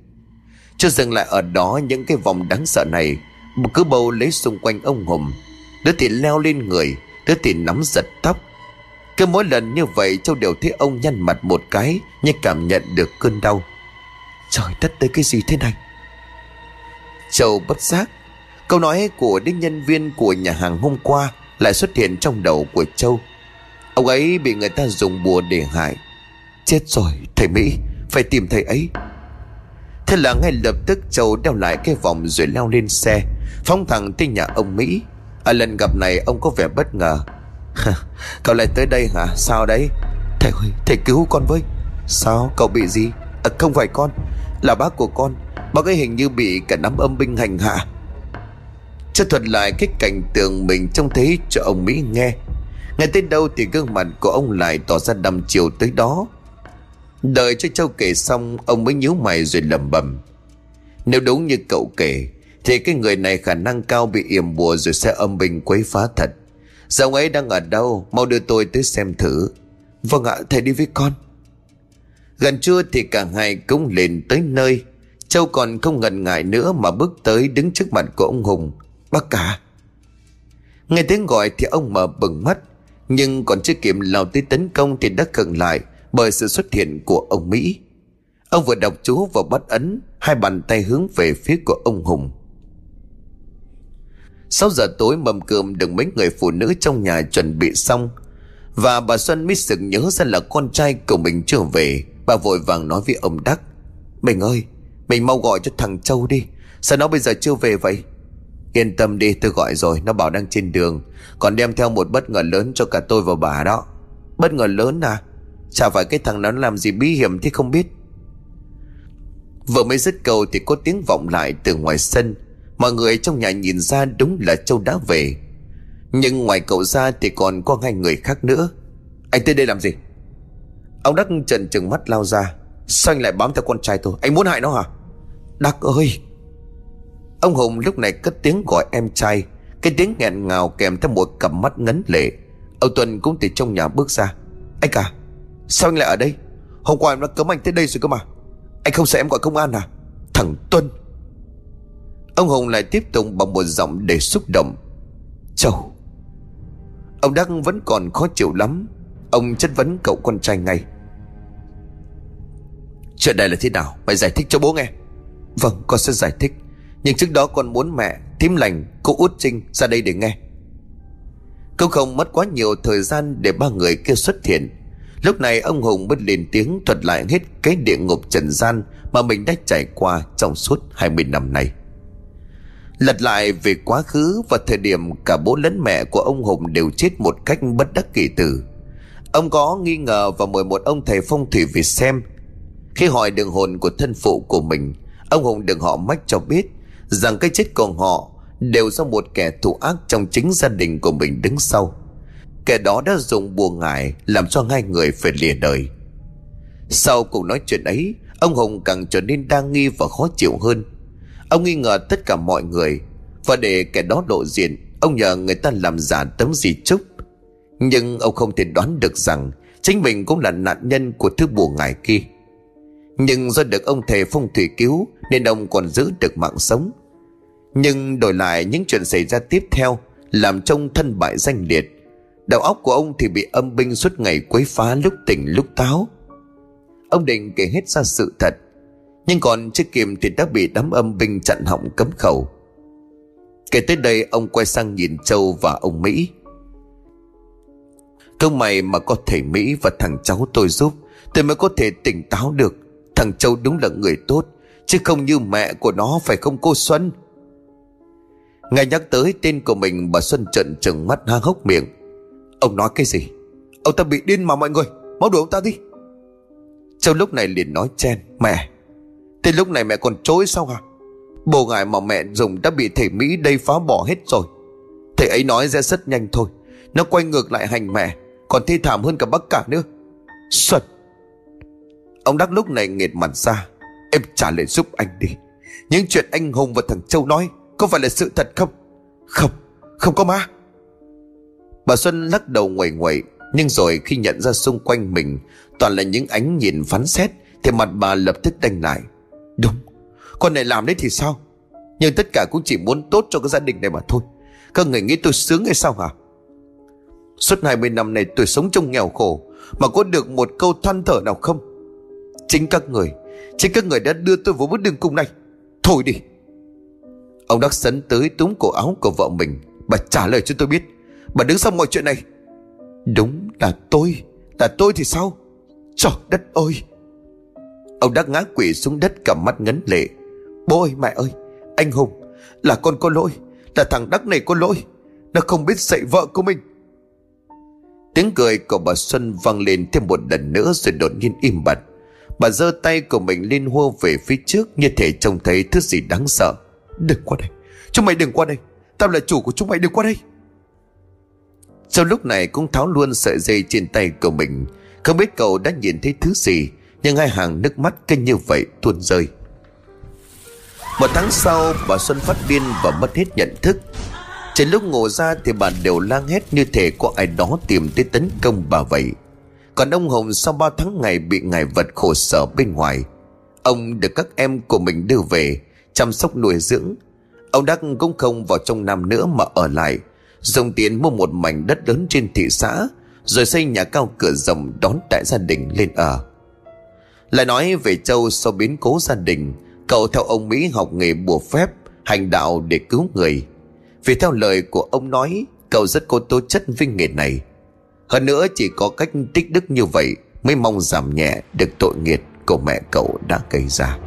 Chưa dừng lại ở đó những cái vòng đáng sợ này, Cứ bầu lấy xung quanh ông Hùng. Đứa thì leo lên người, Đứa thì nắm giật tóc. Cứ mỗi lần như vậy, Châu đều thấy ông nhăn mặt một cái, như cảm nhận được cơn đau. Trời đất tới cái gì thế này? Châu bất giác Câu nói của đích nhân viên của nhà hàng hôm qua Lại xuất hiện trong đầu của Châu. Ông ấy bị người ta dùng bùa để hại. Chết rồi thầy Mỹ Phải tìm thầy ấy. Thế là ngay lập tức Châu đeo lại cái vòng rồi leo lên xe Phóng thẳng tới nhà ông Mỹ. Ở lần gặp này ông có vẻ bất ngờ. Cậu lại tới đây hả? Sao đấy? Thầy ơi thầy cứu con với. Sao? Cậu bị gì? À, Không phải con Là bác của con. Bác ấy hình như bị cả nắm âm binh hành hạ. Cho thuật lại cái cảnh tượng mình trông thấy cho ông Mỹ nghe. Nghe tới đâu thì gương mặt của ông lại tỏ ra đăm chiều tới đó. Đợi cho Châu kể xong, Ông mới nhíu mày rồi lẩm bẩm. Nếu đúng như cậu kể, Thì cái người này khả năng cao bị yểm bùa Rồi sẽ âm bình quấy phá thật. Giờ ông ấy đang ở đâu? Mau đưa tôi tới xem thử. Vâng ạ, thầy đi với con. Gần trưa thì cả hai cũng lên tới nơi. Châu còn không ngần ngại nữa Mà bước tới đứng trước mặt của ông Hùng. Bác cả. Nghe tiếng gọi thì ông mở bừng mắt, Nhưng còn chưa kịp lao tới tấn công Thì đã khựng lại Bởi sự xuất hiện của ông Mỹ. Ông vừa đọc chú và bắt ấn, Hai bàn tay hướng về phía của ông Hùng. 6 giờ tối mâm cơm được mấy người phụ nữ trong nhà chuẩn bị xong, Và bà Xuân mới sực nhớ ra là con trai của mình chưa về. Bà vội vàng nói với ông Đắc Mình ơi, Mình mau gọi cho thằng Châu đi, Sao nó bây giờ chưa về vậy? Yên tâm đi, tôi gọi rồi, Nó bảo đang trên đường. Còn đem theo một bất ngờ lớn cho cả tôi và bà đó. Bất ngờ lớn à? Chả phải cái thằng nó làm gì bí hiểm thì không biết. Vừa mới dứt câu thì có tiếng vọng lại từ ngoài sân. Mọi người trong nhà nhìn ra đúng là Châu đã về. Nhưng ngoài cậu ra thì còn có hai người khác nữa. Anh tới đây làm gì? Ông Đắc trần trừng mắt lao ra. Sao anh lại bám theo con trai tôi? Anh muốn hại nó hả? Đắc ơi! Ông Hùng lúc này cất tiếng gọi em trai. Cái tiếng nghẹn ngào kèm theo một cặp mắt ngấn lệ. Ông Tuần cũng từ trong nhà bước ra. Anh cả Sao anh lại ở đây? Hôm qua em đã cấm anh tới đây rồi cơ mà. Anh không sợ em gọi công an à? Thằng Tuân. Ông Hùng lại tiếp tục bằng một giọng để xúc động. Châu Ông Đắc vẫn còn khó chịu lắm. Ông chất vấn cậu con trai ngay. Chuyện này là thế nào? Mày giải thích cho bố nghe. Vâng con sẽ giải thích. Nhưng trước đó con muốn mẹ Thím lành cô út trinh ra đây để nghe Cũng không mất quá nhiều thời gian Để ba người kia xuất hiện Lúc này ông Hùng bất lên tiếng thuật lại hết cái địa ngục trần gian mà mình đã trải qua trong suốt 20 năm nay. Lật lại về quá khứ và thời điểm cả bố lẫn mẹ của ông Hùng đều chết một cách bất đắc kỳ tử. Ông có nghi ngờ và mời một ông thầy phong thủy về xem. Khi hỏi đường hồn của thân phụ của mình, ông Hùng được họ mách cho biết rằng cái chết của họ đều do một kẻ thủ ác trong chính gia đình của mình đứng sau. Kẻ đó đã dùng bùa ngải Làm cho hai người phải lìa đời. Sau cuộc nói chuyện ấy, Ông Hùng càng trở nên đa nghi và khó chịu hơn. Ông nghi ngờ tất cả mọi người Và để kẻ đó lộ diện, Ông nhờ người ta làm giả tấm di chúc. Nhưng ông không thể đoán được rằng Chính mình cũng là nạn nhân của thứ bùa ngải kia. Nhưng do được ông thầy phong thủy cứu, Nên ông còn giữ được mạng sống. Nhưng đổi lại những chuyện xảy ra tiếp theo, Làm trông thân bại danh liệt. Đầu óc của ông thì bị âm binh suốt ngày quấy phá lúc tỉnh, lúc táo. Ông định kể hết ra sự thật, Nhưng còn chưa kịp thì đã bị đám âm binh chặn họng cấm khẩu. Kể tới đây, ông quay sang nhìn Châu và ông Mỹ. Câu mày mà có thể Mỹ và thằng cháu tôi giúp, Tôi mới có thể tỉnh táo được. Thằng Châu đúng là người tốt, Chứ không như mẹ của nó phải không cô Xuân? Ngay nhắc tới tên của mình, bà Xuân trợn trừng mắt hang hốc miệng. Ông nói cái gì? Ông ta bị điên mà mọi người, Mau đuổi ông ta đi. Châu lúc này liền nói chen, Mẹ. Thế lúc này mẹ còn chối sao hả? Bồ ngại mà mẹ dùng đã bị thể Mỹ đây phá bỏ hết rồi. Thầy ấy nói ra rất nhanh thôi, Nó quay ngược lại hành mẹ, Còn thi thảm hơn cả bác cả nữa. Xuân! Ông Đắc lúc này nghệt mặt ra. Em trả lời giúp anh đi. Những chuyện anh Hùng và thằng Châu nói Có phải là sự thật không? Không Không có ma Bà Xuân lắc đầu nguầy nguậy Nhưng rồi khi nhận ra xung quanh mình, Toàn là những ánh nhìn phán xét, Thì mặt bà lập tức đanh lại. Đúng, Con này làm đấy thì sao? Nhưng tất cả cũng chỉ muốn tốt cho cái gia đình này mà thôi. Các người nghĩ tôi sướng hay sao hả? Suốt 20 năm này tôi sống trong nghèo khổ, Mà có được một câu than thở nào không? Chính các người, Chính các người đã đưa tôi vào bước đường cùng này. Thôi đi. Ông Đắc sấn tới túm cổ áo của vợ mình, Bà trả lời cho tôi biết. Bà đứng sau mọi chuyện này. Đúng là tôi Là tôi thì sao? Trời đất ơi! Ông Đắc ngã quỷ xuống đất cầm mắt ngấn lệ. Bố ơi, mẹ ơi, Anh Hùng, Là con có lỗi, Là thằng Đắc này có lỗi. Nó không biết dạy vợ của mình. Tiếng cười của bà Xuân vang lên thêm một lần nữa rồi đột nhiên im bặt. Bà giơ tay của mình lên hô về phía trước, như thể trông thấy thứ gì đáng sợ. Đừng qua đây. Chúng mày đừng qua đây. Tao là chủ của chúng mày, đừng qua đây. Sau lúc này cũng tháo luôn sợi dây trên tay của mình. Không biết cậu đã nhìn thấy thứ gì, Nhưng hai hàng nước mắt kinh như vậy tuôn rơi. Một tháng sau, bà Xuân phát điên và mất hết nhận thức. Trên lúc ngủ ra thì bà đều lang hét như thể có ai đó tìm tới tấn công bà vậy. Còn ông Hồng sau ba tháng ngày bị ngài vật khổ sở bên ngoài, Ông được các em của mình đưa về Chăm sóc nuôi dưỡng. Ông Đắc cũng không vào trong năm nữa mà ở lại, Dùng tiền mua một mảnh đất lớn trên thị xã, Rồi xây nhà cao cửa rộng đón đại gia đình lên ở. Lại nói về Châu sau biến cố gia đình, Cậu theo ông Mỹ học nghề bùa phép, Hành đạo để cứu người. Vì theo lời của ông nói, Cậu rất có tố chất với nghề này. Hơn nữa chỉ có cách tích đức như vậy Mới mong giảm nhẹ được tội nghiệt của mẹ cậu đã gây ra.